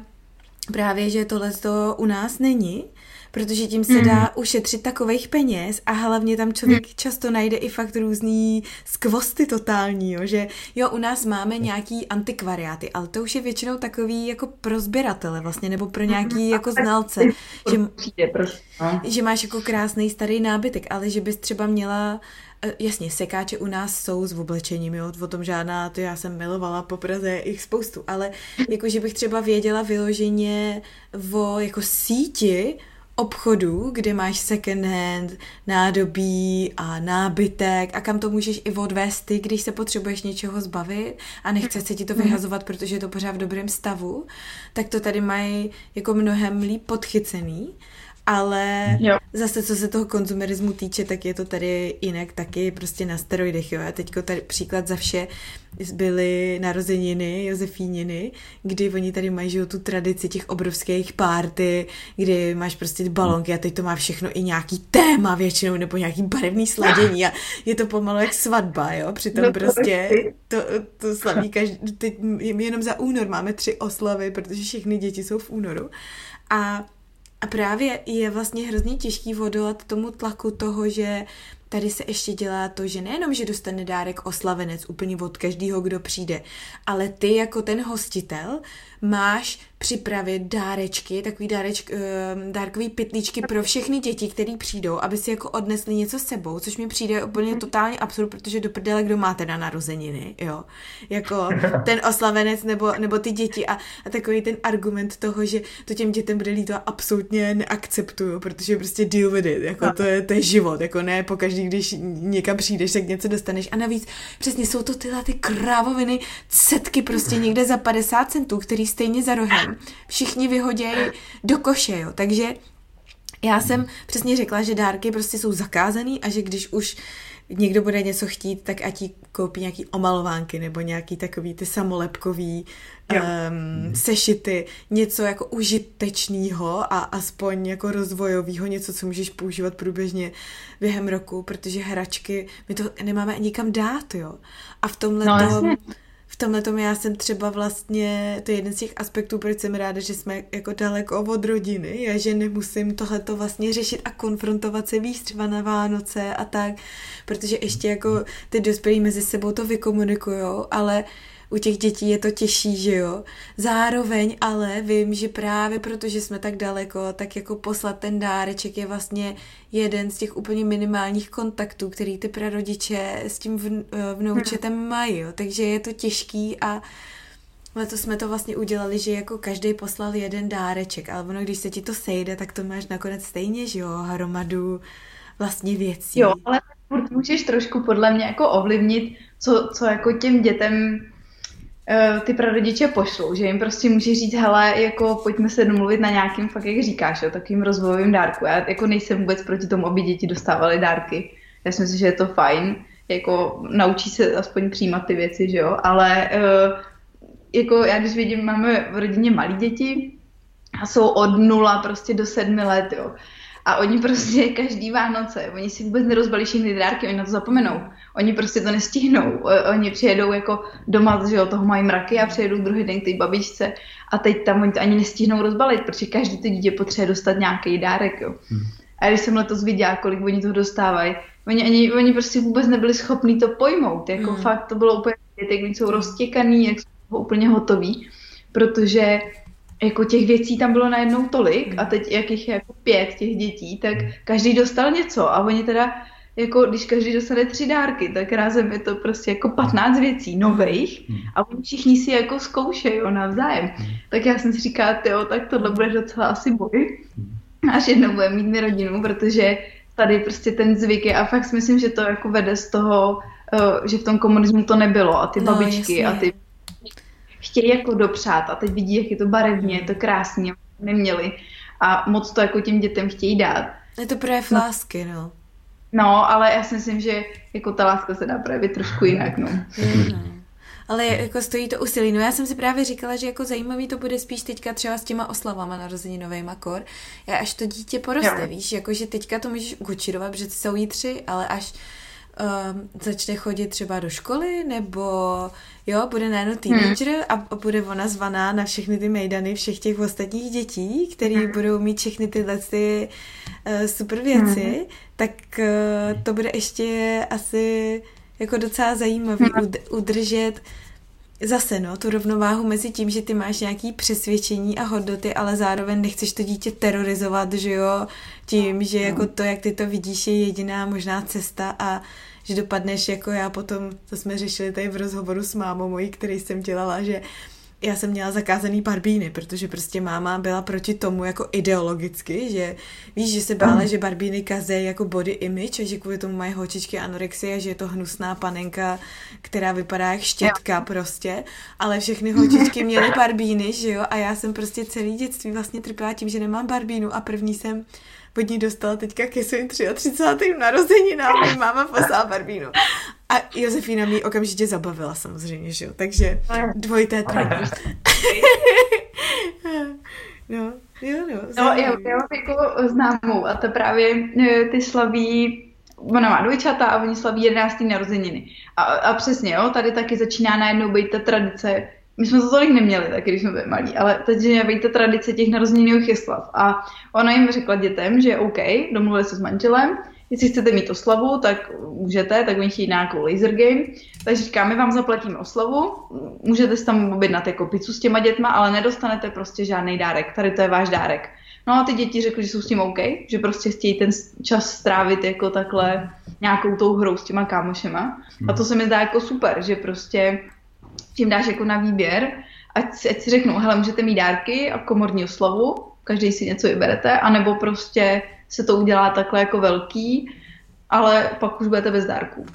právě, že tohle to u nás není, protože tím se dá mm. ušetřit takových peněz a hlavně tam člověk mm. často najde i fakt různý skvosty totální, jo, že jo, u nás máme nějaký antikvariáty, ale to už je většinou takový jako pro sběratele vlastně, nebo pro nějaký mm. jako znalce, že, že máš jako krásný starý nábytek, ale že bys třeba měla jasně, sekáče u nás jsou s oblečením, jo, o tom žádná, to já jsem milovala po Praze, jich spoustu, ale jakože bych třeba věděla vyloženě o jako síti obchodů, kde máš second hand, nádobí a nábytek a kam to můžeš i odvést ty, když se potřebuješ něčeho zbavit a nechce se ti to vyhazovat, protože je to pořád v dobrém stavu, tak to tady mají jako mnohem líp podchycený ale jo. zase co se toho konzumerismu týče, tak je to tady jinak taky prostě na steroidech, jo. A teďko tady příklad za vše byly narozeniny Josefíniny, kdy oni tady mají že, tu tradici těch obrovských párty, kdy máš prostě balonky a teď to má všechno i nějaký téma většinou, nebo nějaký barevný sladění a je to pomalu jak svatba, jo. Přitom no, prostě to, to slaví každý, teď jenom za únor máme tři oslavy, protože všechny děti jsou v únoru. A a právě je vlastně hrozně těžký odolat tomu tlaku toho, že tady se ještě dělá to, že nejenom, že dostane dárek oslavenec úplně od každého, kdo přijde, ale ty jako ten hostitel máš připravit dárečky, takový dárečk, uh, dárkový pytlíčky pro všechny děti, které přijdou, aby si jako odnesli něco s sebou, což mi přijde úplně totálně absurd, protože do prdele, kdo má teda narozeniny, jo. Jako ten oslavenec nebo, nebo ty děti a, a takový ten argument toho, že to těm dětem bude líto absolutně neakceptuju, protože prostě deal with it, jako to je, to je život, jako ne pokaždý, když někam přijdeš, tak něco dostaneš a navíc přesně jsou to tyhle ty krávoviny, setky prostě někde za 50 centů, který stejně za rohem všichni vyhodějí do koše, jo. Takže já jsem přesně řekla, že dárky prostě jsou zakázaný a že když už někdo bude něco chtít, tak ať jí koupí nějaký omalovánky nebo nějaký takový ty samolepkový um, sešity, něco jako užitečného a aspoň jako rozvojového, něco, co můžeš používat průběžně během roku, protože hračky, my to nemáme nikam dát, jo. A v tomhle no, tom, v tomhle tom já jsem třeba vlastně, to je jeden z těch aspektů, proč jsem ráda, že jsme jako daleko od rodiny, je, že nemusím tohleto vlastně řešit a konfrontovat se víc třeba na Vánoce a tak, protože ještě jako ty dospělí mezi sebou to vykomunikujou, ale uh, u těch dětí je to těžší, že jo. Zároveň ale vím, že právě protože jsme tak daleko, tak jako poslat ten dáreček je vlastně jeden z těch úplně minimálních kontaktů, který ty prarodiče s tím eh, vnoučetem hmm. mají, jo. Takže je to těžký a Letos jsme to vlastně udělali, že jako každý poslal jeden dáreček, ale ono, když se ti to sejde, tak to máš nakonec stejně, že jo, hromadu vlastně věcí. Jo, ale můžeš trošku podle mě jako ovlivnit, co, co jako těm dětem ty prarodiče pošlou, že jim prostě může říct, hele, jako pojďme se domluvit na nějakým, fakt jak říkáš, jo, takovým rozvojovým dárku. Já jako nejsem vůbec proti tomu, aby děti dostávaly dárky. Já si myslím, že je to fajn, jako naučí se aspoň přijímat ty věci, že jo, ale uh, jako já když vidím, máme v rodině malí děti a jsou od nula prostě do sedmi let, jo. A oni prostě každý Vánoce, oni si vůbec nerozbalí všechny dárky, oni na to zapomenou. Oni prostě to nestihnou. Oni přijedou jako doma, že jo, toho mají mraky a přijedou druhý den k té babičce a teď tam oni to ani nestihnou rozbalit, protože každý to dítě potřebuje dostat nějaký dárek, jo. Hmm. A když jsem letos viděla, kolik oni toho dostávají, oni, oni, oni prostě vůbec nebyli schopni to pojmout. Jako hmm. fakt to bylo úplně, jak jsou roztěkaný, jak jsou úplně hotoví, protože jako těch věcí tam bylo najednou tolik a teď jak jich je jako pět těch dětí, tak každý dostal něco a oni teda jako když každý dostane tři dárky, tak rázem je to prostě jako 15 věcí nových a oni všichni si jako zkoušejí navzájem. Tak já jsem si říkala, jo, tak tohle bude docela asi boj, až jednou budeme mít mi rodinu, protože tady prostě ten zvyk je. A fakt si myslím, že to jako vede z toho, eh, že v tom komunismu to nebylo a ty no, babičky jasně. a ty chtějí jako dopřát a teď vidí, jak je to barevně, je to krásně, neměli a moc to jako těm dětem chtějí dát. Je to projev no. lásky, no. No, ale já si myslím, že jako ta láska se dá projevit trošku jinak, no. Ale jako stojí to úsilí. No já jsem si právě říkala, že jako zajímavý to bude spíš teďka třeba s těma oslavama narozeninovým kor. Já až to dítě poroste, jo. víš, jakože teďka to můžeš gučirovat, protože jsou jí tři, ale až um, začne chodit třeba do školy, nebo jo, bude najednou teenager hmm. a bude ona zvaná na všechny ty mejdany všech těch ostatních dětí, který hmm. budou mít všechny tyhle ty uh, super věci, hmm. tak uh, to bude ještě asi jako docela zajímavý hmm. udržet zase no, tu rovnováhu mezi tím, že ty máš nějaký přesvědčení a hodnoty, ale zároveň nechceš to dítě terorizovat, že jo, tím, že jako to, jak ty to vidíš, je jediná možná cesta a že dopadneš jako já potom, to jsme řešili tady v rozhovoru s mámou mojí, který jsem dělala, že já jsem měla zakázaný barbíny, protože prostě máma byla proti tomu jako ideologicky, že víš, že se bála, že barbíny kazí jako body image a že kvůli tomu mají holčičky anorexie a že je to hnusná panenka, která vypadá jak štětka prostě, ale všechny holčičky měly barbíny, že jo, a já jsem prostě celý dětství vlastně trpěla tím, že nemám barbínu a první jsem od ní dostala teďka ke svým 33. narozeninám, mi máma poslala Barbínu. A Josefína mi okamžitě zabavila samozřejmě, že jo, takže dvojité trojka. no, jo, no. No, já, já mám jako známou a to právě e, ty slaví ona má dvojčata a oni slaví 11. narozeniny. A, a přesně, jo, tady taky začíná najednou být ta tradice, my jsme to tolik neměli, taky když jsme byli malí, ale teď je ta tradice těch narozeninových jeslav. A ona jim řekla dětem, že OK, domluvili se s manželem, jestli chcete mít oslavu, tak můžete, tak oni chtějí nějakou laser game. Takže říká, my vám zaplatíme oslavu, můžete si tam objednat jako pizzu s těma dětma, ale nedostanete prostě žádný dárek. Tady to je váš dárek. No a ty děti řekly, že jsou s tím OK, že prostě chtějí ten čas strávit jako takhle nějakou tou hrou s těma kámošema. A to se mi zdá jako super, že prostě tím dáš jako na výběr, ať si, ať si řeknou, hele, můžete mít dárky a komorní oslavu, každý si něco vyberete, anebo prostě se to udělá takhle jako velký, ale pak už budete bez dárků.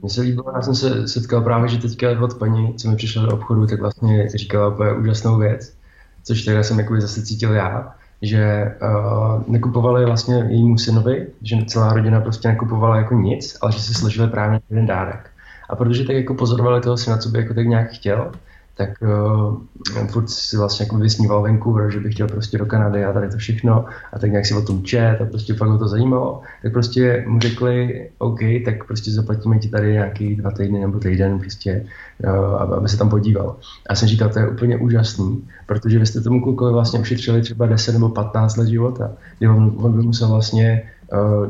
Mně se líbilo, já jsem se setkal právě, že teďka od paní, co mi přišla do obchodu, tak vlastně říkala úplně úžasnou věc, což teda jsem jako zase cítil já, že uh, nekupovali vlastně jejímu synovi, že celá rodina prostě nekupovala jako nic, ale že se složili právě jeden dárek. A protože tak jako pozorovali toho syna, co by jako tak nějak chtěl, tak uh, furt si vlastně jako vysníval Vancouver, že bych chtěl prostě do Kanady a tady to všechno a tak nějak si o tom čet a prostě fakt ho to zajímalo, tak prostě mu řekli, OK, tak prostě zaplatíme ti tady nějaký dva týdny nebo týden prostě, uh, aby se tam podíval. A jsem říkal, to je úplně úžasný, protože vy jste tomu klukovi vlastně ušetřili třeba 10 nebo 15 let života, kdy on, on by musel vlastně uh,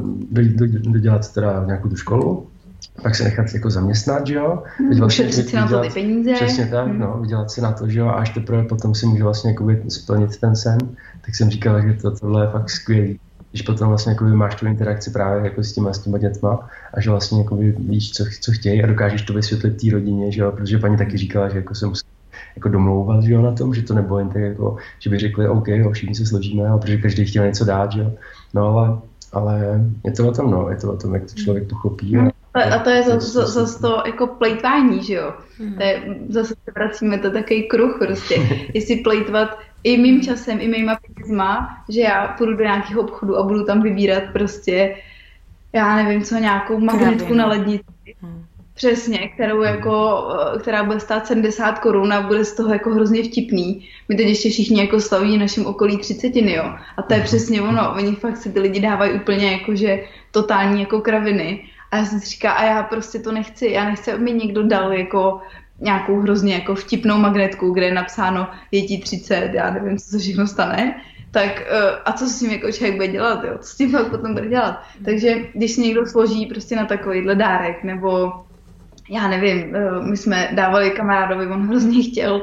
dodělat teda nějakou tu školu, pak se nechat jako zaměstnat, že jo? Teď vlastně Ušetřit si na to ty peníze. Přesně tak, hmm. no, vydělat si na to, že jo, a až teprve potom si může vlastně jakoby splnit ten sen, tak jsem říkal, že to, tohle je fakt skvělý. Když potom vlastně jakoby máš tu interakci právě jako s těma, s těma dětma a že vlastně jakoby víš, co, co chtějí a dokážeš to vysvětlit té rodině, že jo, protože paní taky říkala, že jako se musí jako domlouvat že jo, na tom, že to nebylo jen tak jako, že by řekli, OK, jo, všichni se složíme, ale protože každý chtěl něco dát, že jo. No ale, ale je to o tom, no, je to o tom, jak to člověk to chopí. A, a to je zase zas to jako plejtvání, že jo. Hmm. To je, zase se vracíme, to takový kruh prostě. Jestli plejtvat i mým časem, i mýma penězma, že já půjdu do nějakého obchodu a budu tam vybírat prostě, já nevím co, nějakou magnetku na lednici. Hmm. Přesně, kterou jako, která bude stát 70 korun a bude z toho jako hrozně vtipný. My teď ještě všichni jako slaví v našem okolí třicetiny, jo. A to je přesně ono. Oni fakt si ty lidi dávají úplně jako, že totální jako kraviny. A já jsem si říkala, a já prostě to nechci, já nechci, aby mi někdo dal jako nějakou hrozně jako vtipnou magnetku, kde je napsáno je ti 30, já nevím, co se všechno stane, tak uh, a co s tím jako člověk bude dělat, jo? co s tím pak potom bude dělat. Takže když si někdo složí prostě na takovýhle dárek, nebo já nevím, uh, my jsme dávali kamarádovi, on hrozně chtěl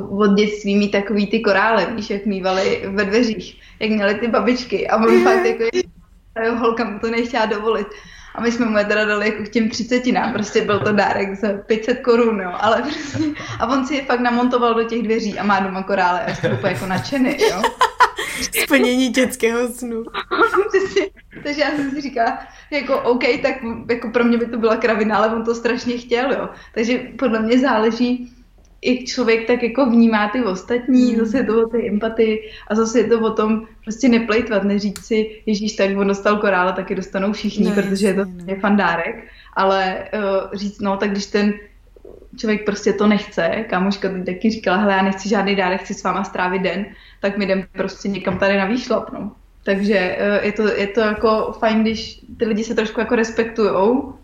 uh, od dětství mít takový ty korály, víš, jak mývali ve dveřích, jak měli ty babičky a on fakt jako holka mu to nechtěla dovolit. A my jsme mu je teda dali jako k těm třicetinám, prostě byl to dárek za 500 korun, jo, ale prostě, a on si je fakt namontoval do těch dveří a má doma korále a je úplně jako nadšený, jo. Splnění dětského snu. Takže já jsem si říkala, jako OK, tak jako pro mě by to byla kravina, ale on to strašně chtěl, jo. Takže podle mě záleží, i člověk tak jako vnímá ty ostatní, mm. zase je to o té empatii a zase je to o tom prostě neplejtvat, neříct si, ježíš, tak on dostal korále, taky dostanou všichni, no, protože je to je fandárek, ale uh, říct, no, tak když ten člověk prostě to nechce, kámoška teď taky říkala, hele, já nechci žádný dárek, chci s váma strávit den, tak mi jdem prostě někam tady na výšlap, no. Takže uh, je, to, je to jako fajn, když ty lidi se trošku jako respektujou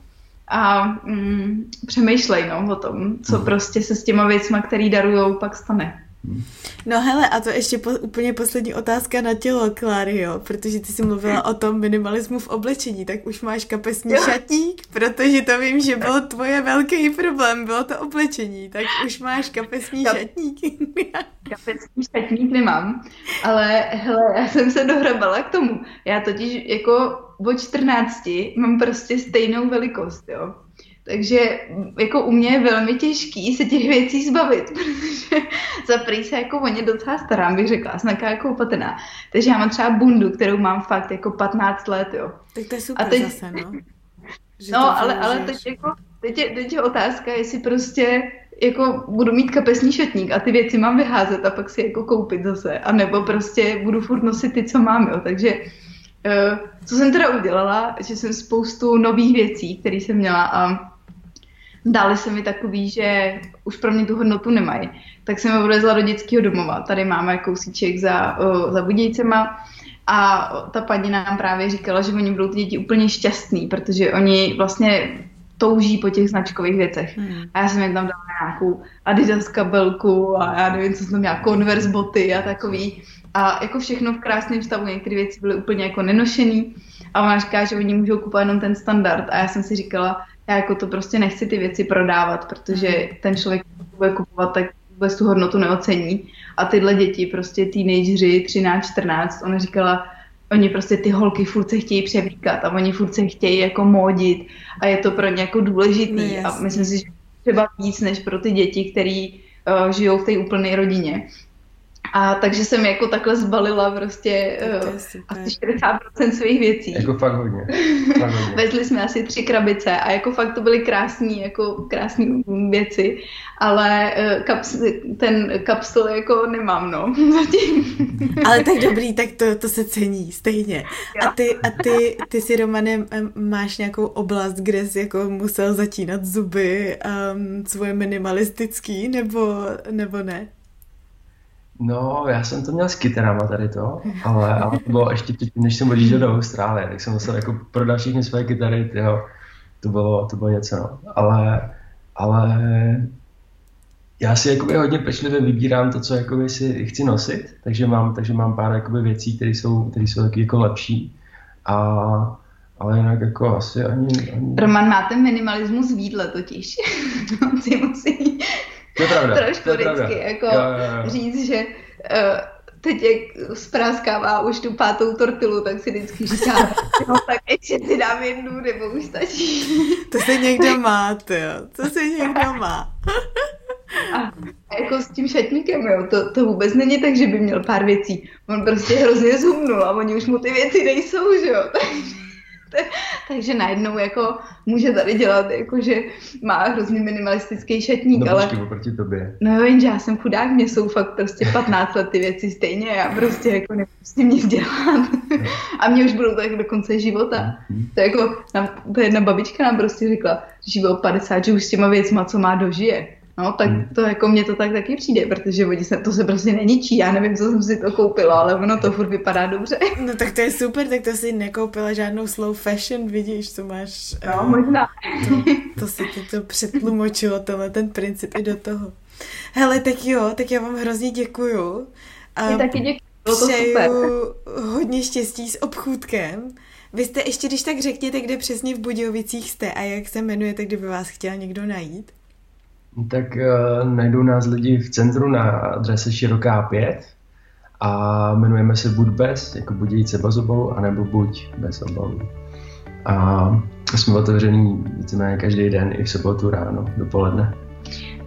a mm, přemýšlej no, o tom, co mm. prostě se s těma věcma, který darujou, pak stane. No hele, a to ještě po, úplně poslední otázka na tělo, Kláry, jo, protože ty jsi mluvila o tom minimalismu v oblečení, tak už máš kapesní šatník, protože to vím, že byl tvoje velký problém, bylo to oblečení, tak už máš kapesní Kap... šatník. kapesní šatník nemám, ale hele, já jsem se dohrabala k tomu. Já totiž jako od 14 mám prostě stejnou velikost, jo. Takže jako u mě je velmi těžký se těch věcí zbavit, protože za prý se jako o ně docela starám, bych řekla, jsem taková jako opatrná. Takže já mám třeba bundu, kterou mám fakt jako 15 let, jo. Tak to je super A teď, zase, no. Že no, ale, ale teď, jako, teď, je, teď je otázka, jestli prostě jako budu mít kapesní šatník a ty věci mám vyházet a pak si jako koupit zase, a nebo prostě budu furt nosit ty, co mám, jo. Takže uh, co jsem teda udělala, že jsem spoustu nových věcí, které jsem měla a dali se mi takový, že už pro mě tu hodnotu nemají. Tak jsem je odvezla do dětského domova. Tady máme kousíček za, uh, za Budějcema a ta paní nám právě říkala, že oni budou ty děti úplně šťastný, protože oni vlastně touží po těch značkových věcech. Hmm. A já jsem jim tam dala nějakou Adidas kabelku a já nevím, co jsem měla, Converse boty a takový. A jako všechno v krásném stavu, některé věci byly úplně jako nenošený. A ona říká, že oni můžou kupovat jenom ten standard. A já jsem si říkala, já jako to prostě nechci ty věci prodávat, protože mhm. ten člověk, bude kupovat, tak vůbec tu hodnotu neocení. A tyhle děti, prostě teenageři, 13, 14, ona říkala, oni prostě ty holky furt se chtějí převlíkat a oni furt se chtějí jako módit a je to pro ně jako důležitý no, a myslím si, že třeba víc než pro ty děti, které uh, žijou v té úplné rodině. A takže jsem jako takhle zbalila prostě uh, asi 40% svých věcí. Jako fakt hodně. Fakt hodně. Vezli jsme asi tři krabice a jako fakt to byly krásné jako krásné věci, ale uh, kaps, ten kapsul jako nemám, no, zatím. ale tak dobrý, tak to, to se cení stejně. A ty, a ty, ty si, Romane, máš nějakou oblast, kde jsi jako musel zatínat zuby um, svoje minimalistický, nebo, nebo ne? No, já jsem to měl s kytarama tady to, ale, ale to bylo ještě předtím, než jsem odjížděl do Austrálie, tak jsem musel jako prodat všechny své kytary, tyjo. To bylo, to bylo něco, no. Ale, ale já si jakoby hodně pečlivě vybírám to, co jakoby si chci nosit, takže mám, takže mám pár jakoby věcí, které jsou, které jsou taky jako lepší. A, ale jinak jako asi ani, ani... Roman má ten minimalismus v jídle totiž. Si musí to je pravda. trošku to je vždycky pravda. jako jo, jo, jo. říct, že uh, teď jak zpráskává už tu pátou tortilu, tak si vždycky říká, no tak ještě si dám jednu, nebo už stačí. To se někdo má, to jo. To se někdo má. A, jako s tím šatníkem, jo, to, to vůbec není tak, že by měl pár věcí. On prostě hrozně zhubnul a oni už mu ty věci nejsou, že jo. Takže takže najednou jako může tady dělat, jako že má hrozně minimalistický šatník, no, ale... oproti tobě. No jo, jenže já jsem chudák, mě jsou fakt prostě 15 let ty věci stejně, já prostě jako nemusím nic dělat. A mě už budou tak do konce života. Mhm. To je jako, nám, to jedna babička nám prostě řekla, že bylo 50, že už s těma věcma, co má, dožije. No, tak hmm. to jako mně to tak taky přijde, protože oni se, to se prostě neničí, já nevím, co jsem si to koupila, ale ono to furt vypadá dobře. No tak to je super, tak to si nekoupila žádnou slow fashion, vidíš, co máš. No, uh, možná. To, to si ti to přetlumočilo, tenhle ten princip i do toho. Hele, tak jo, tak já vám hrozně děkuju. A taky děkuju, to přeju super. hodně štěstí s obchůdkem. Vy jste ještě, když tak řekněte, kde přesně v Budějovicích jste a jak se jmenujete, kdyby vás chtěl někdo najít. Tak uh, najdou nás lidi v centru na adrese Široká 5 a jmenujeme se buď bez, jako Budějice bez obalu, anebo buď bez obalu. A jsme otevřený víceméně každý den, i v sobotu ráno, dopoledne.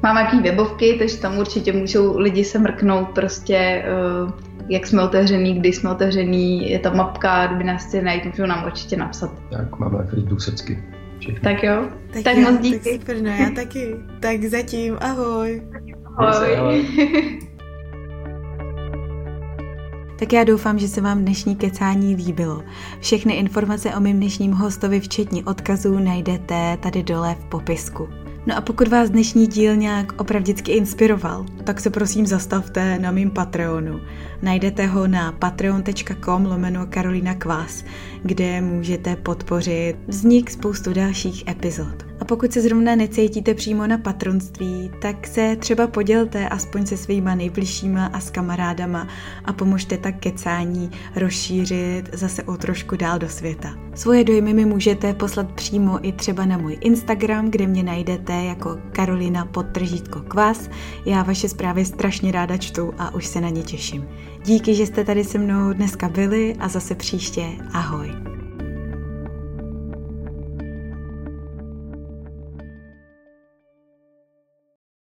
Mám jaký webovky, takže tam určitě můžou lidi se mrknout prostě, uh, jak jsme otevřený, kdy jsme otevřený, je tam mapka, kdyby nás chtěli najít, můžou nám určitě napsat. Tak, máme Facebook Srbsky. Všechno. Tak jo, tak, tak jo, moc díky. Tak super, no já taky. Tak zatím, ahoj. Ahoj. ahoj. Tak já doufám, že se vám dnešní kecání líbilo. Všechny informace o mém dnešním hostovi, včetně odkazů, najdete tady dole v popisku. No a pokud vás dnešní díl nějak opravdicky inspiroval, tak se prosím zastavte na mým Patreonu. Najdete ho na patreon.com lomeno Karolina Kvás, kde můžete podpořit vznik spoustu dalších epizod. A pokud se zrovna necítíte přímo na patronství, tak se třeba podělte aspoň se svýma nejbližšíma a s kamarádama a pomožte tak kecání rozšířit zase o trošku dál do světa. Svoje dojmy mi můžete poslat přímo i třeba na můj Instagram, kde mě najdete jako Karolina podtržítko kvas. Já vaše zprávy strašně ráda čtu a už se na ně těším. Díky, že jste tady se mnou dneska byli a zase příště ahoj.